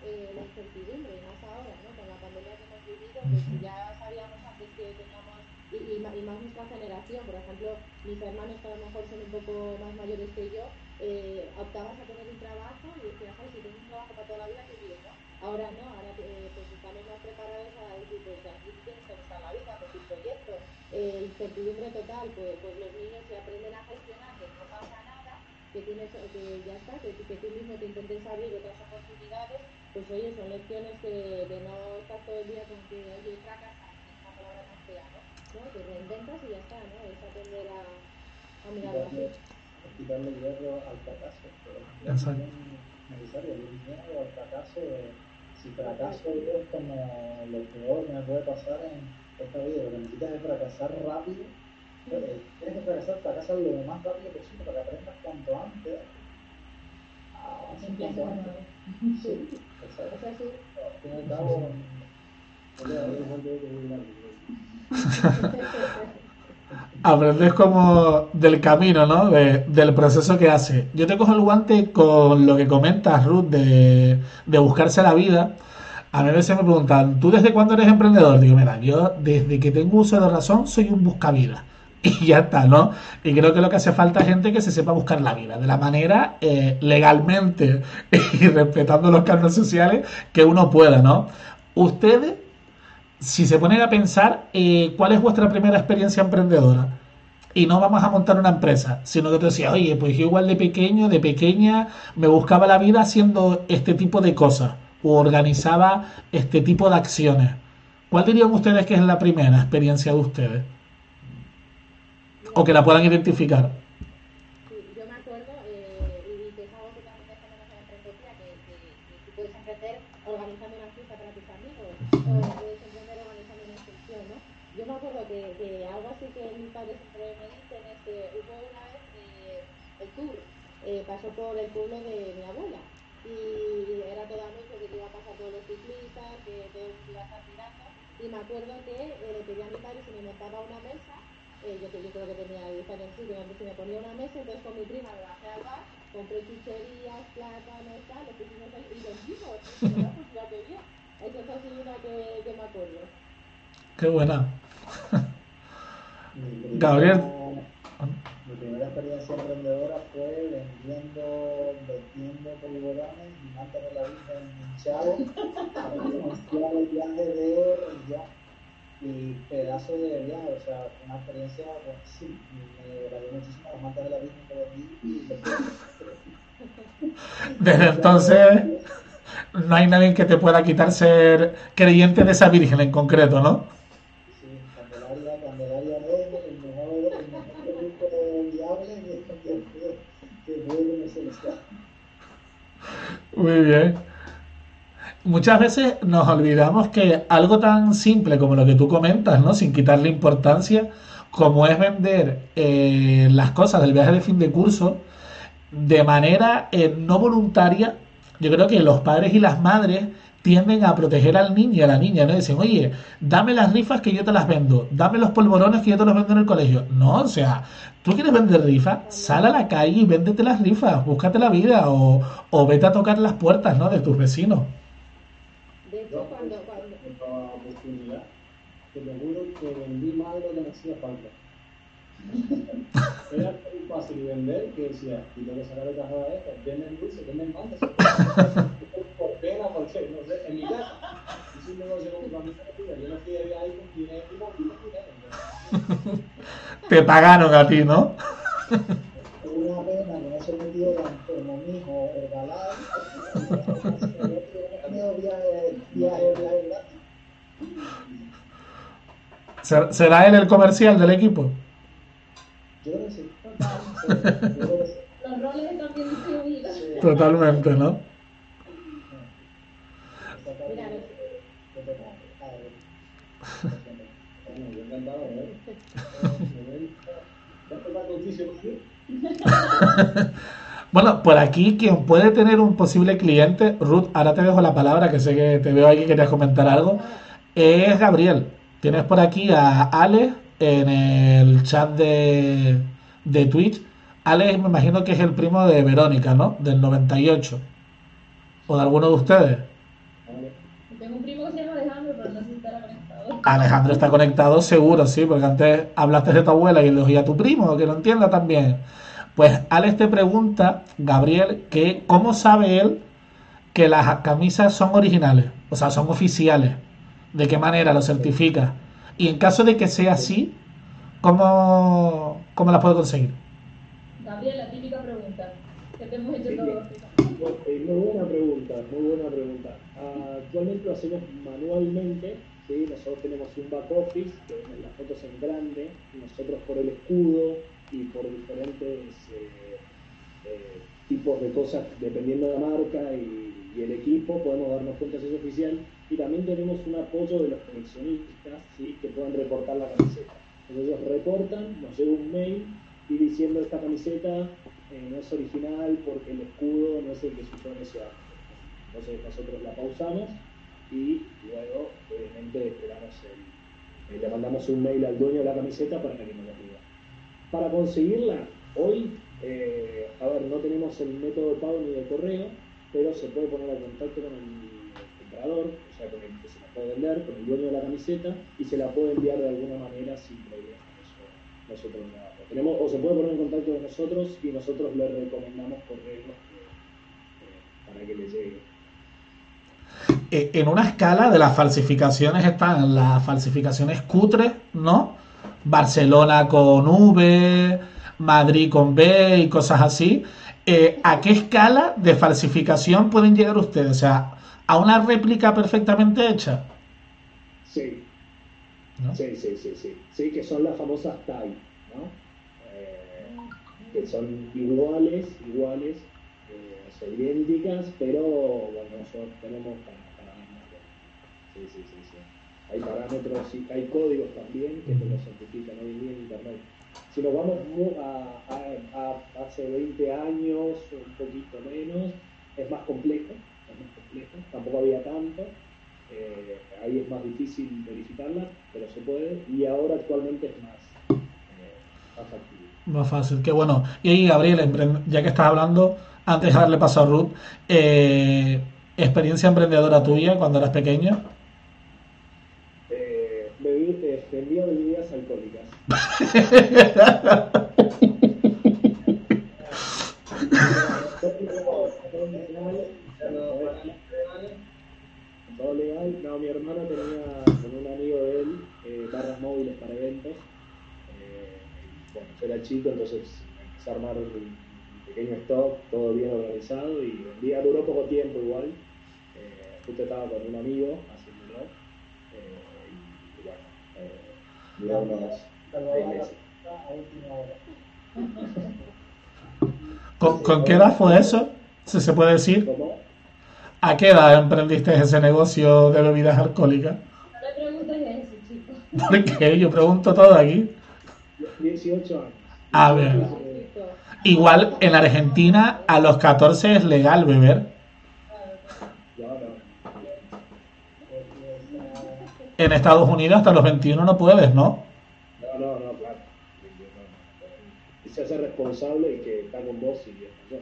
[SPEAKER 4] eh, la incertidumbre, y más ahora, ¿no? Con la pandemia que hemos vivido, pues si ya sabíamos antes que teníamos, y, y, ma- y más nuestra generación, por ejemplo, mis hermanos que a lo mejor son un poco más mayores que yo, eh, optabas a tener un trabajo y decías, si tengo un trabajo para toda la vida, qué bien, ¿no? Ahora no, ahora eh, pues estamos más preparados a decir, pues aquí tienes que buscar la vida con tus proyectos. Eh, incertidumbre total, pues, pues los niños se aprenden a gestionar, que no pasa nada, que tienes, que ya está, que, tú mismo te intentes abrir otras oportunidades, pues oye, son lecciones que de no estar todo el día con que, oye, fracasar, que es una palabra tan fea, ¿no? ¿No? Te reinventas y ya está, ¿no? Es aprender a, a mirarlo así.
[SPEAKER 3] Es quitarle hierro al fracaso. Pero
[SPEAKER 1] Exacto.
[SPEAKER 3] es necesario, el miedo al fracaso. eh, si fracaso yo es como lo peor que me puede pasar en esta vida. Lo que necesitas es fracasar rápido. Eh, Tienes que fracasar, fracasar lo más rápido posible para que aprendas cuanto antes.
[SPEAKER 2] Empieza
[SPEAKER 3] cuanto antes. Sí, exacto.
[SPEAKER 4] Es así.
[SPEAKER 3] Al fin y al cabo,
[SPEAKER 6] que.
[SPEAKER 1] Aprendes como del camino, ¿no? De- del proceso que hace. Yo te cojo el guante con lo que comentas, Ruth, de, de buscarse la vida. A mí a veces me preguntan, ¿tú desde cuándo eres emprendedor? Digo, mira, yo desde que tengo uso de razón soy un buscavidas. Y ya está, ¿no? Y creo que lo que hace falta es gente que se sepa buscar la vida de la manera eh, legalmente y respetando los cánones sociales que uno pueda, ¿no? Ustedes si se ponen a pensar eh, cuál es vuestra primera experiencia emprendedora y no vamos a montar una empresa, sino que te decía, oye, pues yo igual de pequeño, de pequeña, me buscaba la vida haciendo este tipo de cosas o organizaba este tipo de acciones. ¿Cuál dirían ustedes que es la primera experiencia de ustedes? O que la puedan identificar.
[SPEAKER 4] Sí, yo me acuerdo, eh, y que es algo que también tenemos en Emprendopía, que, que, que tú puedes emprender organizando una fiesta para tus amigos, o puedes emprender organizando una excursión, Yo me acuerdo que, algo así que mis padres siempre me dicen es que hubo una vez eh, el tour, eh, pasó por el pueblo de mi abuela, y era todo anuncio que iba a pasar todos los ciclistas, que todos iba a estar tirando, y me acuerdo que eh, le pedí a mi padre si me montaba una mesa, eh, yo, creo que tenía 10 años, sí, que me, ponía una mesa, entonces con mi prima me bajé al bar, compré chucherías, plátanos, tal, pusimos ahí y dije, "Ah, pues ya que es que me acuerdo.
[SPEAKER 1] Qué buena.
[SPEAKER 3] Mi
[SPEAKER 1] Gabriel.
[SPEAKER 3] Mi primera experiencia emprendedora fue vendiendo, vendiendo polvorones y mantas de la Virgen hinchados para financiar el viaje de ya y pedazos de viaje, o sea, una experiencia buenísima. Me agradó muchísimo las mantas de la Virgen que vendí y después
[SPEAKER 1] Desde entonces no hay nadie que te pueda quitar ser creyente de esa virgen en concreto, ¿no?
[SPEAKER 3] Sí, Candelaria, Candelaria es el mejor, el mejor producto viable que, que, que, que puede comercializar.
[SPEAKER 1] Muy bien. Muchas veces nos olvidamos que algo tan simple como lo que tú comentas, ¿no? Sin quitarle importancia, como es vender eh, las cosas del viaje de fin de curso de manera eh, no voluntaria, yo creo que los padres y las madres tienden a proteger al niño y a la niña, ¿no? Dicen, oye, dame las rifas que yo te las vendo, dame los polvorones que yo te los vendo en el colegio. No, o sea, tú quieres vender rifas, sal a la calle y véndete las rifas, búscate la vida o, o vete a tocar las puertas, ¿no? De tus vecinos.
[SPEAKER 4] De hecho, cuando, cuando,
[SPEAKER 6] esta oportunidad, te lo juro que vendí más de lo que me hacía falta. Era tan fácil vender que decía, y tengo que sacar el cajón de esto, venden dulce, venden mantas. Por pena, porque, no sé, en mi casa, hice un negocio con mi familia, yo no fui de viaje con dinero, y con dinero.
[SPEAKER 1] Te pagaron a ti, ¿no?
[SPEAKER 3] una pena como mi hijo viaje, viaje, viaje gratis.
[SPEAKER 1] ¿Ser- ¿Será él el comercial del equipo?
[SPEAKER 3] Yo creo que sí.
[SPEAKER 2] Los roles están bien distribuidos.
[SPEAKER 1] Totalmente, ¿no?
[SPEAKER 3] Esa parte
[SPEAKER 4] Mira,
[SPEAKER 3] de- de tocar. A ver.
[SPEAKER 6] Bueno, yo encantado, ¿eh? ¿Ya te da noticia contigo?
[SPEAKER 1] Bueno, por aquí quien puede tener un posible cliente, Ruth, ahora te dejo la palabra, que sé que te veo aquí que querías comentar algo, es Gabriel. Tienes por aquí a Ale en el chat de, de Twitch. Ale me imagino que es el primo de Verónica, ¿no? Del 98. ¿O de alguno de ustedes? Alejandro está conectado seguro, sí, porque antes hablaste de tu abuela y le oía a tu primo, que lo entienda también. Pues Alex te pregunta, Gabriel, que cómo sabe él que las camisas son originales, o sea, son oficiales. ¿De qué manera lo certifica? Y en caso de que sea así, ¿cómo, cómo las puede conseguir?
[SPEAKER 2] Gabriel, la típica pregunta que te hemos hecho
[SPEAKER 5] Sí,
[SPEAKER 2] todos.
[SPEAKER 5] Eh, Muy buena pregunta, muy buena pregunta. Ah, actualmente lo hacemos manualmente, ¿sí? nosotros tenemos un back office, que vemos las fotos en grande, nosotros por el escudo y por diferentes eh, eh, tipos de cosas, dependiendo de la marca y, el equipo, podemos darnos cuenta si es oficial. Y también tenemos un apoyo de los coleccionistas que puedan reportar la camiseta. Entonces ellos reportan, nos llega un mail y diciendo esta camiseta eh, no es original porque el escudo no es el que se usó ese. Entonces nosotros la pausamos y luego, obviamente, esperamos el, eh, le mandamos un mail al dueño de la camiseta para que nos la diga. Para conseguirla, hoy, eh, a ver, no tenemos el método de pago ni de correo, pero se puede poner en contacto con el comprador, o sea, con el que se la puede vender, con el dueño de la camiseta, y se la puede enviar de alguna manera sin problema. Eso nosotros no tenemos, o se puede poner en contacto con nosotros y nosotros le recomendamos correos eh, para que le llegue.
[SPEAKER 1] Eh, en una escala de las falsificaciones están las falsificaciones cutres, ¿no? Barcelona con V, Madrid con B y cosas así. Eh, ¿A qué escala de falsificación pueden llegar ustedes? O sea, a una réplica perfectamente hecha.
[SPEAKER 5] Sí,
[SPEAKER 1] ¿no?
[SPEAKER 5] Sí, sí, sí, sí. Sí, que son las famosas TAI, ¿no? Eh, que son iguales, iguales, idénticas, pero bueno, nosotros tenemos para, para Sí, sí, sí, sí. Hay parámetros y hay códigos también que te lo certifican hoy en día en Internet. Si nos vamos a, a- a hace 20 años, un poquito menos, es más complejo, es más complejo, tampoco había tanto. Eh, ahí es más difícil verificarla, pero se puede. Y ahora actualmente es más, eh, más factible.
[SPEAKER 1] Más fácil, qué bueno. Y ahí, Gabriel, ya que estás hablando, antes de darle paso a Ruth, eh, experiencia emprendedora tuya cuando eras pequeño.
[SPEAKER 5] Eh, eh, vendía bebidas alcohólicas. Todo legal. No, mi hermano tenía con un amigo de él eh, barras móviles para eventos. Eh, bueno, yo era chico, entonces empecé a armar un pequeño stock, todo bien organizado y vendía, duró poco tiempo igual. Eh, justo estaba con un amigo haciéndolo. Eh, y, y bueno, eh, duró unos seis meses.
[SPEAKER 3] A última hora.
[SPEAKER 1] ¿Con, con qué edad fue eso? Si se puede decir.
[SPEAKER 5] ¿Cómo?
[SPEAKER 1] ¿A qué edad emprendiste ese negocio de bebidas alcohólicas?
[SPEAKER 2] No le preguntes eso, chicos.
[SPEAKER 1] Porque yo pregunto todo aquí.
[SPEAKER 5] 18 años.
[SPEAKER 1] A ver.
[SPEAKER 5] Eh,
[SPEAKER 1] Igual en Argentina a los 14 es legal beber.
[SPEAKER 5] no, no.
[SPEAKER 1] En Estados Unidos hasta los 21 no puedes, ¿no?
[SPEAKER 5] No, no, no, claro. Y se hace responsable y que está con vos y ¿no?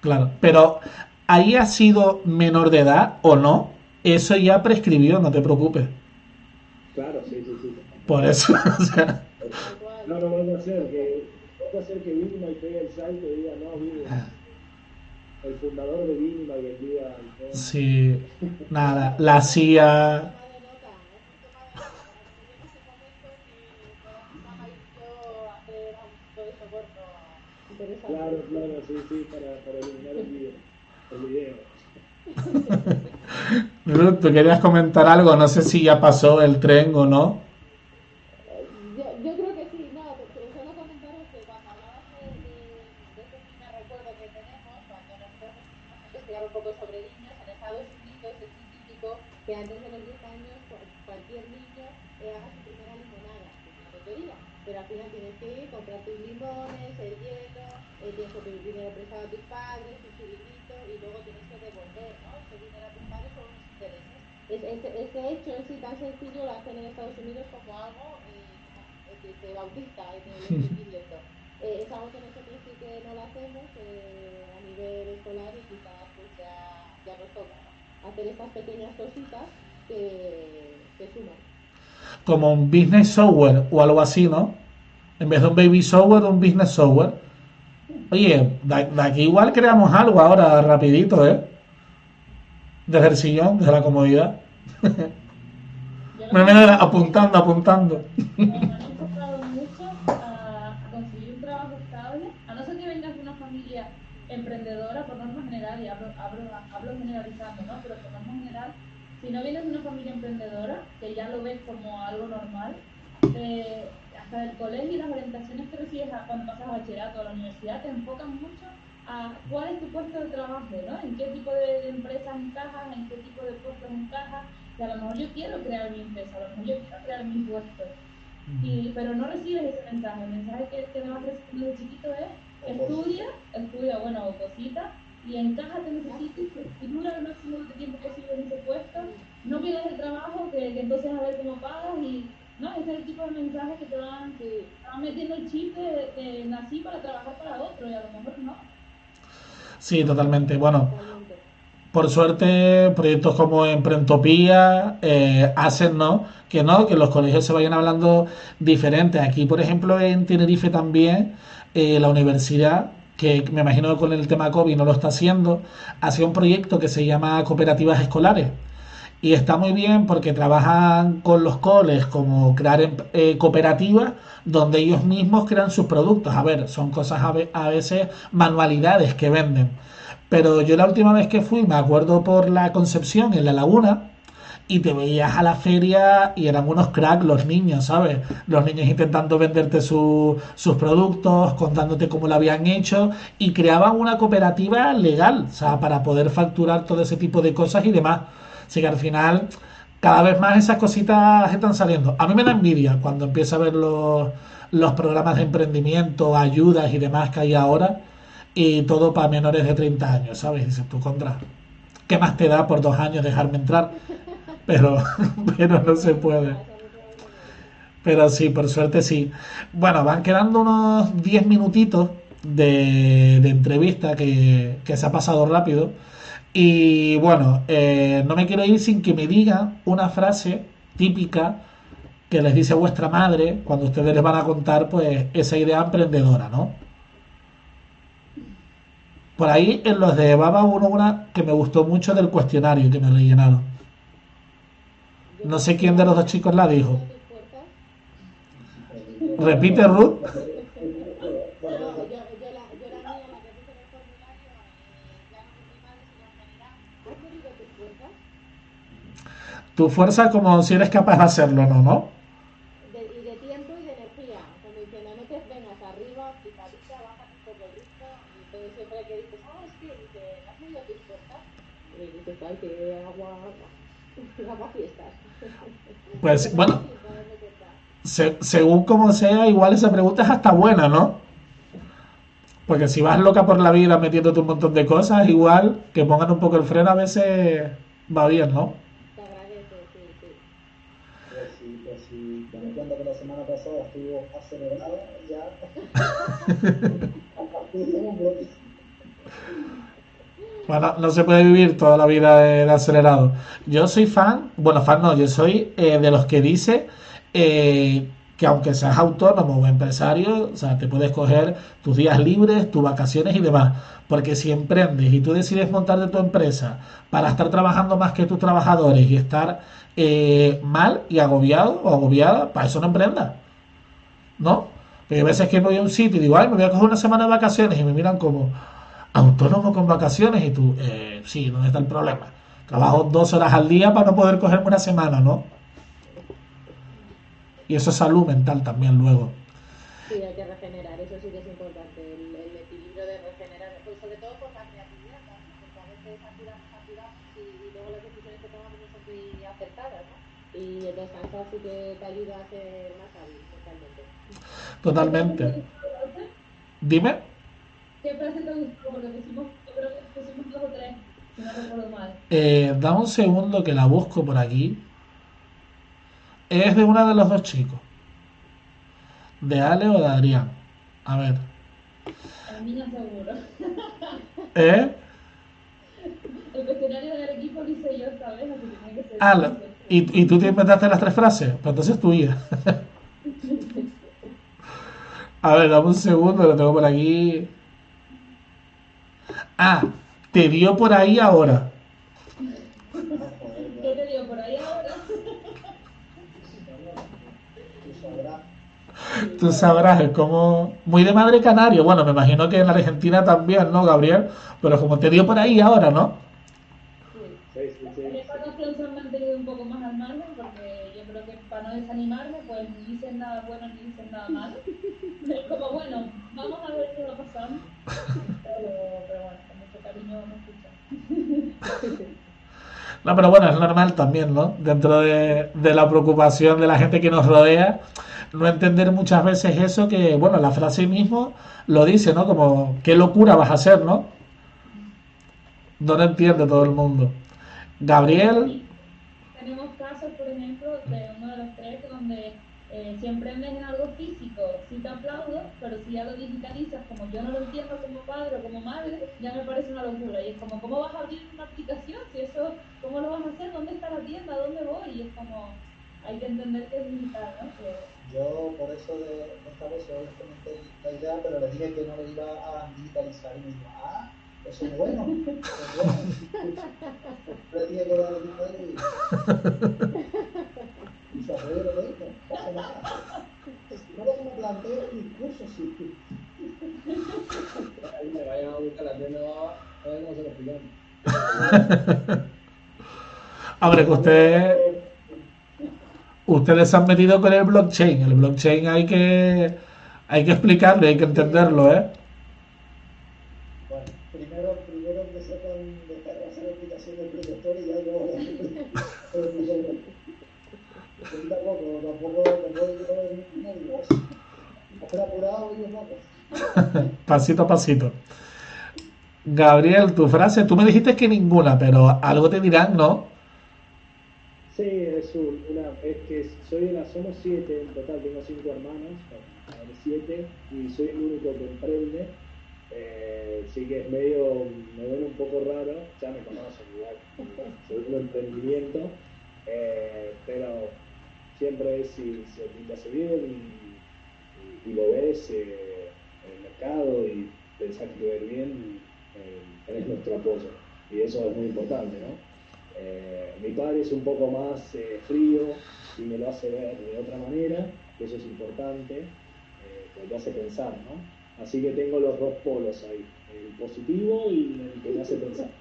[SPEAKER 1] Claro. Pero ahí ha sido menor de edad o no. Eso ya prescribió, no te preocupes.
[SPEAKER 5] Claro, sí, sí, sí.
[SPEAKER 1] Por eso. o sea.
[SPEAKER 5] No, no van a hacer a hacer que Vinima y pegue el salto y diga, no, Vinima. El fundador de Vinima y vendía alcohol.
[SPEAKER 1] sí. Nada. La CIA.
[SPEAKER 5] Claro, claro, sí, sí, para, para eliminar el video. El video.
[SPEAKER 1] Ruth, ¿tú querías comentar algo? No sé si ya pasó el tren o no.
[SPEAKER 4] Yo, yo creo que sí, no, pero solo comentaros que cuando hablabas de, de, de ese primer recuerdo que tenemos, cuando nosotros nos pusimos a investigar un poco sobre niños, en Estados Unidos es muy típico que antes de los 10 años cu- cualquier niño eh, haga su primera limonada, que es una tontería, pero al final tienes que ir, comprar tus limones, el hielo, eh, tienes que pedir dinero prestado a tus padres, un chiringuito, y luego tienes que devolver, ¿no? Ese dinero a tus padres por unos intereses. Es, este, este hecho en sí tan sencillo lo hacen en Estados Unidos como algo eh, como que se bautiza en el entendimiento. Eh, es algo que nosotros sí que no lo hacemos eh, hacer estas pequeñas cositas que, que suman.
[SPEAKER 1] como un business software o algo así, ¿no? En vez de un baby software, un business software. Oye, de, aquí igual creamos algo ahora, rapidito, ¿eh? Desde el sillón, desde la comodidad. Mira, apuntando, apuntando.
[SPEAKER 2] me han enfocado mucho a, a conseguir un trabajo estable, a no ser que vengas de una familia emprendedora por norma general, y hablo, hablo, generalizando, ¿no? Pero por norma general, si no vienes de una familia emprendedora, que ya lo ves como algo normal, eh, hasta el colegio y las orientaciones que recibes cuando pasas a bachillerato o a la universidad te enfocan mucho a cuál es tu puesto de trabajo, ¿no? En qué tipo de, de empresas encajas, en qué tipo de puestos encajas, y a lo mejor yo quiero crear mi empresa, a lo mejor yo quiero crear mi puesto, y, pero no recibes ese mensaje. El mensaje que, que me de chiquito es estudia, estudia, bueno, cosita, y encájate en ese sitio y dura el máximo de tiempo posible en ese puesto. No pierdas el trabajo, que, que entonces a ver cómo pagas y no, ese es el tipo de mensajes que te van, te van metiendo el chip de, de nací para trabajar para otro y a lo mejor no.
[SPEAKER 1] Sí, totalmente. Bueno,
[SPEAKER 4] Totalmente.
[SPEAKER 1] por suerte, proyectos como Emprentopía eh, hacen, ¿no? Que no, que los colegios se vayan hablando diferente. Aquí, por ejemplo, en Tenerife también, eh, la universidad, que me imagino que con el tema COVID no lo está haciendo, hace un proyecto que se llama Cooperativas Escolares. Y está muy bien porque trabajan con los coles como crear em- eh, cooperativas donde ellos mismos crean sus productos. A ver, son cosas a veces manualidades que venden. Pero yo la última vez que fui, me acuerdo por la Concepción, en la laguna, y te veías a la feria y eran unos cracks los niños, ¿sabes? Los niños intentando venderte su- sus productos, contándote cómo lo habían hecho y creaban una cooperativa legal, o sea, para poder facturar todo ese tipo de cosas y demás. Así que al final, cada vez más esas cositas están saliendo. A mí me da envidia cuando empiezo a ver los, los programas de emprendimiento, ayudas y demás que hay ahora, y todo para menores de 30 años, ¿sabes? Dices tú, contra. ¿Qué más te da por dos años dejarme entrar? Pero, pero no se puede. Pero sí, por suerte sí. Bueno, van quedando unos 10 minutitos de, de entrevista que, que se ha pasado rápido. Y bueno, eh, no me quiero ir sin que me digan una frase típica que les dice vuestra madre cuando ustedes les van a contar pues esa idea emprendedora, ¿no? Por ahí en los de Baba uno una que me gustó mucho del cuestionario que me rellenaron. No sé quién de los dos chicos la dijo. Repite, Ruth. Tu fuerza como si eres capaz de hacerlo, ¿no? ¿No?
[SPEAKER 4] Que agua, fiestas.
[SPEAKER 1] Pues bueno, se- según como sea, igual esa pregunta es hasta buena, ¿no? Porque si vas loca por la vida metiéndote un montón de cosas, igual que pongan un poco el freno a veces va bien, ¿no?
[SPEAKER 4] Te agradece, sí, sí.
[SPEAKER 3] Pues sí, pues sí. Ten en cuenta que la semana pasada estuvo acelerado, ya. A partir de un bloque.
[SPEAKER 1] Bueno, no se puede vivir toda la vida de, acelerado. Yo soy fan, bueno, fan no, yo soy eh, de los que dice eh, que aunque seas autónomo o empresario, o sea, te puedes coger tus días libres, tus vacaciones y demás. Porque si emprendes y tú decides montar de tu empresa para estar trabajando más que tus trabajadores y estar eh, mal y agobiado o agobiada, para eso no emprendas. ¿No? Porque hay veces que voy a un sitio y digo, ay, me voy a coger una semana de vacaciones y me miran como autónomo con vacaciones y tú, eh, sí, ¿dónde está el problema? Trabajo dos horas al día para no poder cogerme una semana, ¿no? Y eso es salud mental también luego.
[SPEAKER 4] Sí, hay que regenerar, eso sí que es importante, el, el equilibrio de regenerar, pues sobre todo por la creatividad, ¿no? porque a veces saturamos, saturamos y, y luego las decisiones que tomamos no son muy acertadas, ¿no? Y el descansar sí que te ayuda a ser más hábil totalmente.
[SPEAKER 1] Totalmente. Dime.
[SPEAKER 2] ¿Qué frase te gustó? Porque pusimos, yo creo que pusimos dos o tres, si no recuerdo mal.
[SPEAKER 1] Eh, da un segundo que la busco por aquí. Es de una de los dos chicos. De Ale o de Adrián. A ver.
[SPEAKER 2] El niño seguro.
[SPEAKER 1] ¿Eh?
[SPEAKER 2] El cuestionario del equipo lo hice yo esta vez, así que tiene que ser.
[SPEAKER 1] Ah, lo- ¿Y, ¿Y tú te inventaste las tres frases? Pues entonces tuya. A ver, dame un segundo, lo tengo por aquí. Ah, te dio por ahí ahora.
[SPEAKER 2] ¿Qué te digo por ahí ahora?
[SPEAKER 3] Tú sabrás.
[SPEAKER 1] Es como muy de madre canario. Bueno, me imagino que en la Argentina también, ¿no, Gabriel? Pero como te dio por ahí ahora, ¿no?
[SPEAKER 5] Sí, sí, sí.
[SPEAKER 2] En se han mantenido un poco más al margen porque yo creo que para no desanimarme, pues ni dicen nada bueno ni dicen nada malo. Es como, bueno, vamos a ver qué va pasando. Pero, pero bueno, con mucho cariño me escuchan.
[SPEAKER 1] No, pero bueno, es normal también, ¿no? Dentro de, de la preocupación de la gente que nos rodea, no entender muchas veces eso que, bueno, la frase mismo lo dice, ¿no? Como, qué locura vas a hacer, ¿no? No lo entiende todo el mundo. Gabriel,
[SPEAKER 2] Tenemos casos, por ejemplo, de uno de los tres donde eh, si emprendes en algo físico, sí te aplaudo, pero si ya lo digitalizas, como yo no lo entiendo como padre o como madre, ya me parece una locura. Y es como, ¿cómo vas a abrir una aplicación? Si eso, ¿cómo lo vas a hacer? ¿Dónde está la tienda? ¿Dónde voy? Y es como, hay que entender que es digital, ¿no? Que-
[SPEAKER 3] Yo por eso de esta vez les comenté la idea, pero les dije que no lo iba a digitalizar y me dijo, ah, eso es bueno, eso es bueno. Le dije que lo iba a digitalizar y, se arregló de esto, no pasa nada. No lo planteo el discurso, sí.
[SPEAKER 6] Ahí me vayan a buscar la tienda abajo, a ver cómo se lo explicamos.
[SPEAKER 1] hombre, que ustedes, ustedes se han metido con el blockchain. El blockchain hay que, hay que explicarlo, hay que entenderlo, ¿eh?
[SPEAKER 3] Bueno, primero, primero que sepan descargarse la aplicación del Play Store y ya luego pero nosotros. Yo tampoco, tampoco, tampoco quiero ver nadie. Hacer apurado y poco.
[SPEAKER 1] Pasito a pasito. Gabriel, tu frase, tú me dijiste que ninguna, pero algo te dirán, ¿no?
[SPEAKER 5] Sí, es un- una, es que soy una, somos siete en total, tengo cinco hermanos, siete, y soy el único que emprende, eh, sí que es medio, me ven un poco raro, ya me conocen igual, segundo emprendimiento, eh, pero siempre si se hace bien y, lo ves eh, en el mercado y pensás que te va bien, eh, tenés nuestro apoyo, y eso es muy importante, ¿no? Eh, mi padre es un poco más eh, frío y me lo hace ver de otra manera, eso es importante, porque hace pensar, ¿no? Así que tengo los dos polos ahí, el positivo y el que me hace pensar.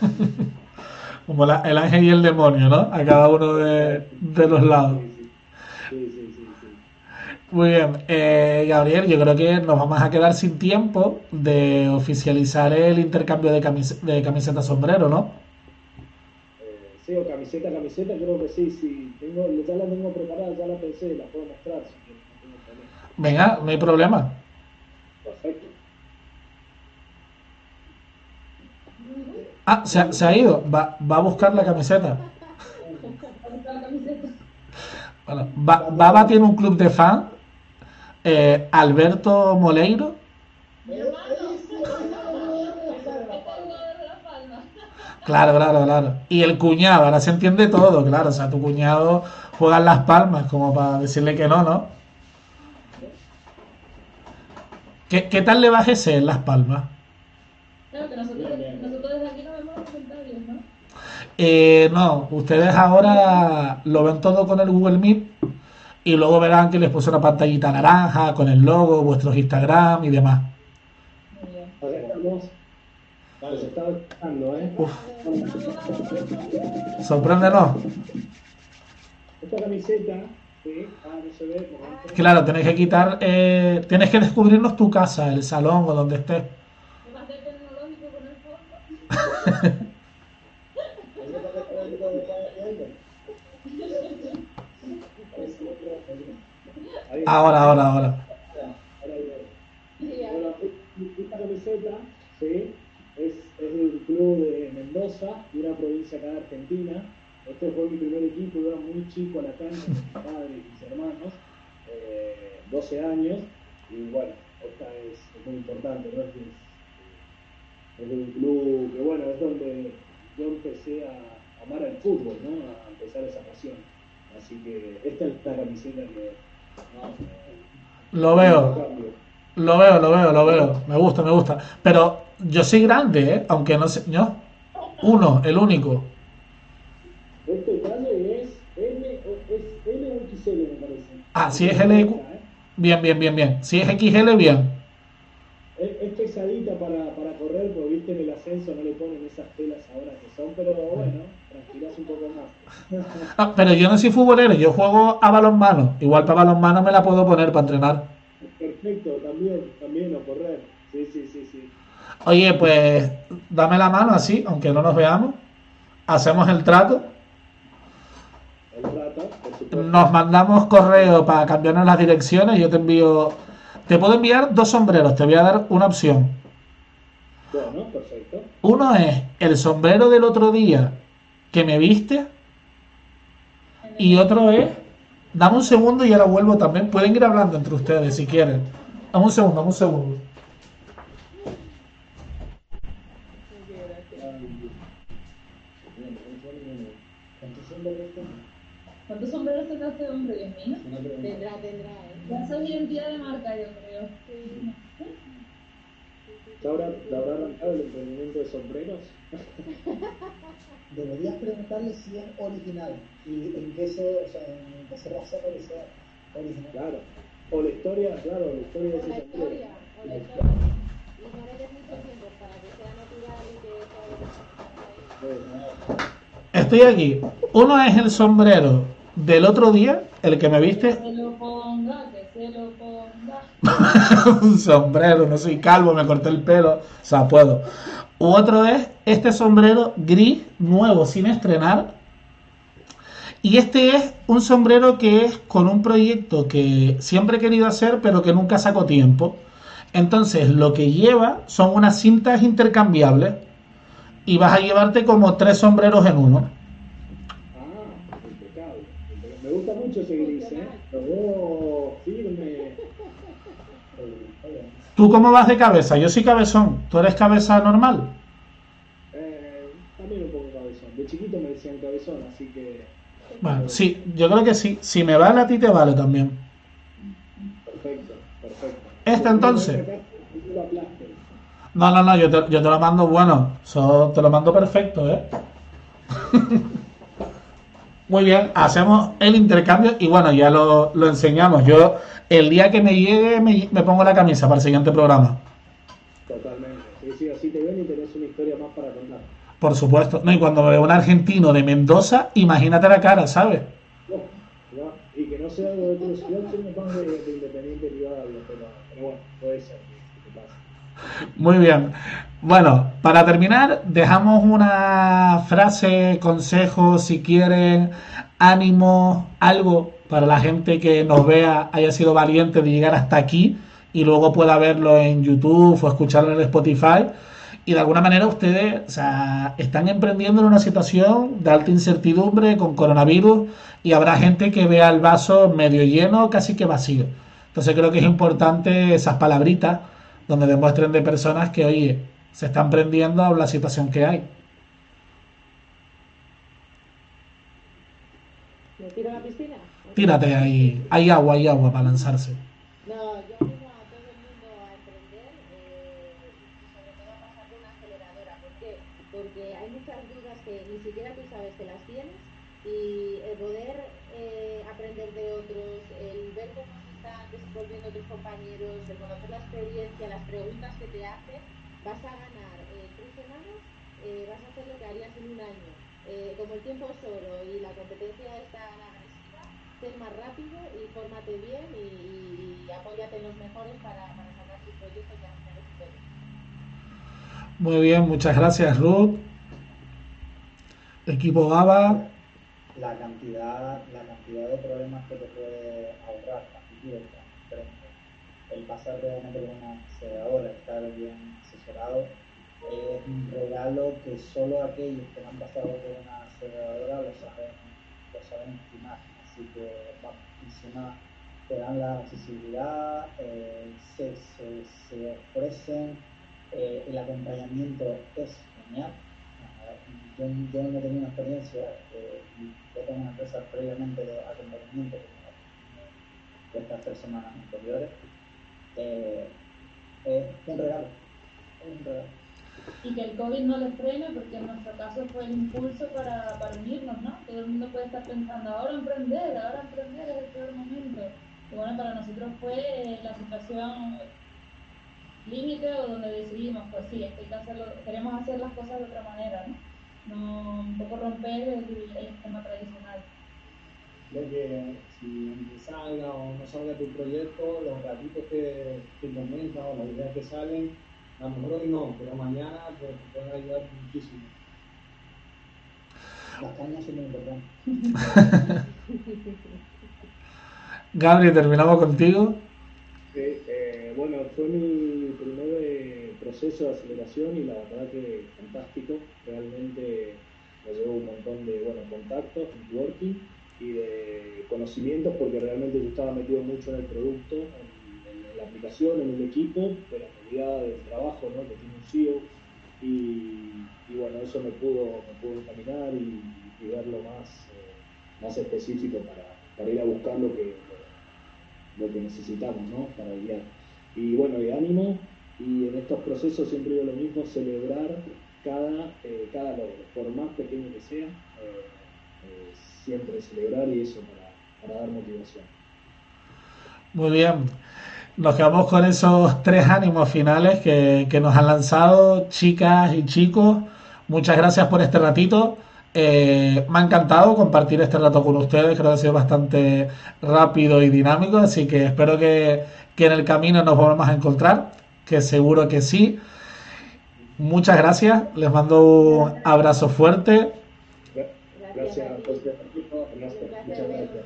[SPEAKER 1] Como la- el ángel y el demonio, ¿no? A cada uno de, de los lados.
[SPEAKER 5] Sí, sí, sí, sí, sí.
[SPEAKER 1] Muy bien, eh, Gabriel, yo creo que nos vamos a quedar sin tiempo de oficializar el intercambio de, camis de camiseta sombrero, ¿no?
[SPEAKER 5] Eh, sí, o camiseta, camiseta, creo que sí, sí. Tengo, ya la tengo preparada, ya la pensé, la puedo mostrar si no.
[SPEAKER 1] Venga, no hay problema.
[SPEAKER 5] Perfecto.
[SPEAKER 1] Ah, se ha, se ha ido, va, va a buscar la camiseta. Bueno, Ba- Baba tiene un club de fan, eh, Alberto Moleiro. Claro, claro, claro. Y el cuñado, ahora se entiende todo, claro. O sea, tu cuñado juega en las palmas como para decirle que no, ¿no? ¿Qué, qué tal le va a ese en las palmas?
[SPEAKER 2] Claro que nosotros, nosotros desde aquí no vemos los comentarios, ¿no?
[SPEAKER 1] Eh, no, ustedes ahora lo ven todo con el Google Meet y luego verán que les puse una pantallita naranja con el logo, vuestros Instagram y demás.
[SPEAKER 5] Está escuchando, ¿eh?
[SPEAKER 1] Uf, sorpréndenos.
[SPEAKER 5] Esta camiseta, sí, ah, no se ve.
[SPEAKER 1] Claro, tenés que quitar, eh, tienes que descubrirnos tu casa, el salón o donde estés.
[SPEAKER 2] ¿Qué más de tecnológico con el fondo?
[SPEAKER 3] Ahí se puede creer que todo está viendo.
[SPEAKER 5] Ahí,
[SPEAKER 1] Ahora, ahora, ahora.
[SPEAKER 5] esta camiseta, sí, es, es del club de Mendoza, de una provincia acá de Argentina. Este fue mi primer equipo, yo era muy chico a la cancha con mi padre y mis hermanos, eh, 12 años, y bueno, esta es, muy importante, ¿no? Es, es un club que bueno, es donde yo empecé a amar al fútbol, ¿no? A empezar esa pasión. Así que esta es la camiseta que... No,
[SPEAKER 1] Lo veo. Lo veo, lo veo, lo veo. Me gusta, me gusta. Pero yo soy grande, ¿eh? Aunque no sé. ¿Yo? Uno, el único.
[SPEAKER 5] Este talle es o es L o XL, me parece.
[SPEAKER 1] Ah, si es L. Bien, bien, bien, bien. Si es XL, bien.
[SPEAKER 5] Es, es pesadita para, para correr, porque viste en el ascenso no le ponen esas telas ahora que son, pero bueno, tranquilás un poco más.
[SPEAKER 1] Ah, pero yo no soy futbolero, yo juego a balonmano. Igual para balonmano me la puedo poner para entrenar.
[SPEAKER 5] Perfecto, también, también a correr. Sí, sí, sí, sí.
[SPEAKER 1] Oye, pues dame la mano así, aunque no nos veamos. Hacemos el trato.
[SPEAKER 5] El por supuesto.
[SPEAKER 1] Nos mandamos correo para cambiarnos las direcciones. Yo te envío. Te puedo enviar dos sombreros. Te voy a dar una opción.
[SPEAKER 5] Bueno, perfecto.
[SPEAKER 1] Uno es el sombrero del otro día que me viste. Y otro es. Dame un segundo y ahora vuelvo también. Pueden ir hablando entre ustedes si quieren. Dame un segundo, dame un segundo.
[SPEAKER 3] ¿Cuántos sombreros
[SPEAKER 2] tendrá este hombre, Dios mío?
[SPEAKER 4] Tendrá, tendrá, ¿eh?
[SPEAKER 2] Ya esa es identidad de marca, yo creo.
[SPEAKER 5] ¿Ya habrá, ya habrá arrancado el emprendimiento de sombreros?
[SPEAKER 3] Deberías preguntarle si es original y en qué se, o sea, en qué se basa para que sea original.
[SPEAKER 5] Claro. O la historia, claro, la historia de
[SPEAKER 4] la
[SPEAKER 5] ese sombrero.
[SPEAKER 4] historia, o la historia. Y no le des mucho tiempo para que sea natural y que
[SPEAKER 1] Estoy aquí. Uno es el sombrero del otro día, el que me viste. un sombrero, no soy calvo, me corté el pelo, o sea, puedo. U otro es este sombrero gris, nuevo, sin estrenar. Y este es un sombrero que es con un proyecto que siempre he querido hacer, pero que nunca saco tiempo. Entonces, lo que lleva son unas cintas intercambiables y vas a llevarte como tres sombreros en uno.
[SPEAKER 5] Ah, impecable. Me gusta mucho ese gris, ¿eh? Firme.
[SPEAKER 1] ¿Tú cómo vas de cabeza? Yo soy cabezón. ¿Tú eres cabeza normal?
[SPEAKER 5] Eh, también un poco cabezón. De chiquito me decían cabezón, así que
[SPEAKER 1] Bueno, sí, yo creo que sí. Si me vale a ti, te vale también.
[SPEAKER 5] perfecto, perfecto.
[SPEAKER 1] Este, entonces. No, no, no, yo te, yo te lo mando bueno. So, te lo mando perfecto, ¿eh? Muy bien, hacemos el intercambio y bueno, ya lo, lo enseñamos. Yo, el día que me llegue, me, me pongo la camisa para el siguiente programa.
[SPEAKER 5] Totalmente. Sí, sí, así te ven y tenés una historia más para contar.
[SPEAKER 1] Por supuesto. No, y cuando me veo un argentino de Mendoza, imagínate la cara, ¿sabes?
[SPEAKER 5] No, no, y que no sea de otro ciudad, somos más de, de Independiente Rivadavia, pero, pero bueno, puede ser.
[SPEAKER 1] Muy bien. Bueno, para terminar, dejamos una frase, consejo, si quieren, ánimo, algo para la gente que nos vea, haya sido valiente de llegar hasta aquí y luego pueda verlo en YouTube o escucharlo en Spotify. Y de alguna manera ustedes están emprendiendo en una situación de alta incertidumbre con coronavirus y habrá gente que vea el vaso medio lleno, casi que vacío. Entonces creo que es importante esas palabritas donde demuestren de personas que, oye, se están prendiendo a la situación que hay.
[SPEAKER 4] ¿Me tiro a la piscina?
[SPEAKER 1] Tírate ahí, hay agua, hay agua para lanzarse.
[SPEAKER 4] No, yo animo a todo el mundo a emprender eh, sobre todo a pasar por una aceleradora. ¿Por qué? Porque hay muchas dudas que ni siquiera tú sabes que las tienes y el poder eh, aprender de otros, el ver cómo se están desenvolviendo tus compañeros, el conocer la experiencia, las preguntas que te hacen, vas a ganar eh, tres semanas, eh, vas a hacer lo que harías en un año. Eh, como el tiempo es oro y la competencia es tan agresiva, ser más rápido y fórmate bien y, y apóyate en los mejores para, para sacar tus proyectos y hacer éxitos.
[SPEAKER 1] Muy bien, muchas gracias Ruth. Equipo GABA,
[SPEAKER 3] la cantidad, la cantidad de problemas que te puede ahorrar. El pasar realmente por una aceleradora, estar bien asesorado, es un regalo que solo aquellos que no han pasado por una aceleradora lo saben, lo saben estimar. Así que, vamos, encima te dan la accesibilidad, eh, se, se, ofrecen, eh, el acompañamiento es genial. yo, yo no tenía una experiencia eh, yo tengo una empresa previamente de acompañamiento de estas tres semanas anteriores. Eh, es un regalo, un regalo.
[SPEAKER 2] Y que el COVID no les frene, porque en nuestro caso fue el impulso para, para unirnos, ¿no? Todo el mundo puede estar pensando, ahora emprender, ahora emprender es el peor momento. Y bueno, para nosotros fue la situación límite o donde decidimos, pues sí, que hacerlo, queremos hacer las cosas de otra manera, ¿no? no un poco romper el, el esquema tradicional.
[SPEAKER 6] Creo que si salga o no salga tu proyecto, los ratitos que, que comentas o las ideas que salen, a lo mejor hoy no, pero mañana pues, te pueden ayudar muchísimo.
[SPEAKER 3] Las cañas son muy importantes.
[SPEAKER 1] Gabriel, terminamos contigo.
[SPEAKER 5] Sí, eh, bueno, fue mi primer eh, proceso de aceleración y la verdad que fantástico. Realmente me llevó un montón de bueno, contactos, networking y de conocimientos porque realmente yo estaba metido mucho en el producto, en, la aplicación, en el equipo, de la calidad del trabajo ¿no? que tiene un CEO y, y, bueno, eso me pudo, me pudo encaminar y, y verlo más, eh, más específico para, para ir a buscar lo que, lo que necesitamos ¿no? para guiar. Y bueno, de ánimo, y en estos procesos siempre digo lo mismo, celebrar cada, eh, cada logro, por más pequeño que sea, eh, siempre celebrar y eso para dar motivación.
[SPEAKER 1] Muy bien. Nos quedamos con esos tres ánimos finales que, que nos han lanzado, chicas y chicos. Muchas gracias por este ratito. Eh, me ha encantado compartir este rato con ustedes, creo que ha sido bastante rápido y dinámico, así que espero que, que en el camino nos volvamos a encontrar, que seguro que sí. Muchas gracias, les mando un abrazo fuerte.
[SPEAKER 5] Gracias, Muchas gracias.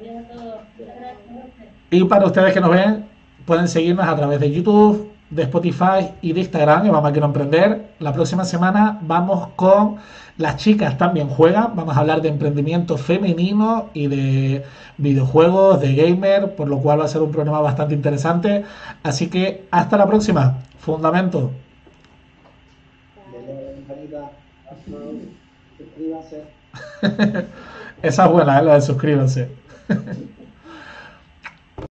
[SPEAKER 2] Adiós a todos.
[SPEAKER 1] Y para ustedes que nos ven, pueden seguirnos a través de YouTube, de Spotify y de Instagram, en Mamá Quiero Emprender. La próxima semana vamos con Las chicas también juegan. Vamos a hablar de emprendimiento femenino y de videojuegos, de gamer, por lo cual va a ser un programa bastante interesante. Así que hasta la próxima. Fundamento.
[SPEAKER 3] A.
[SPEAKER 1] Esa es buena, ¿eh? la de suscríbanse.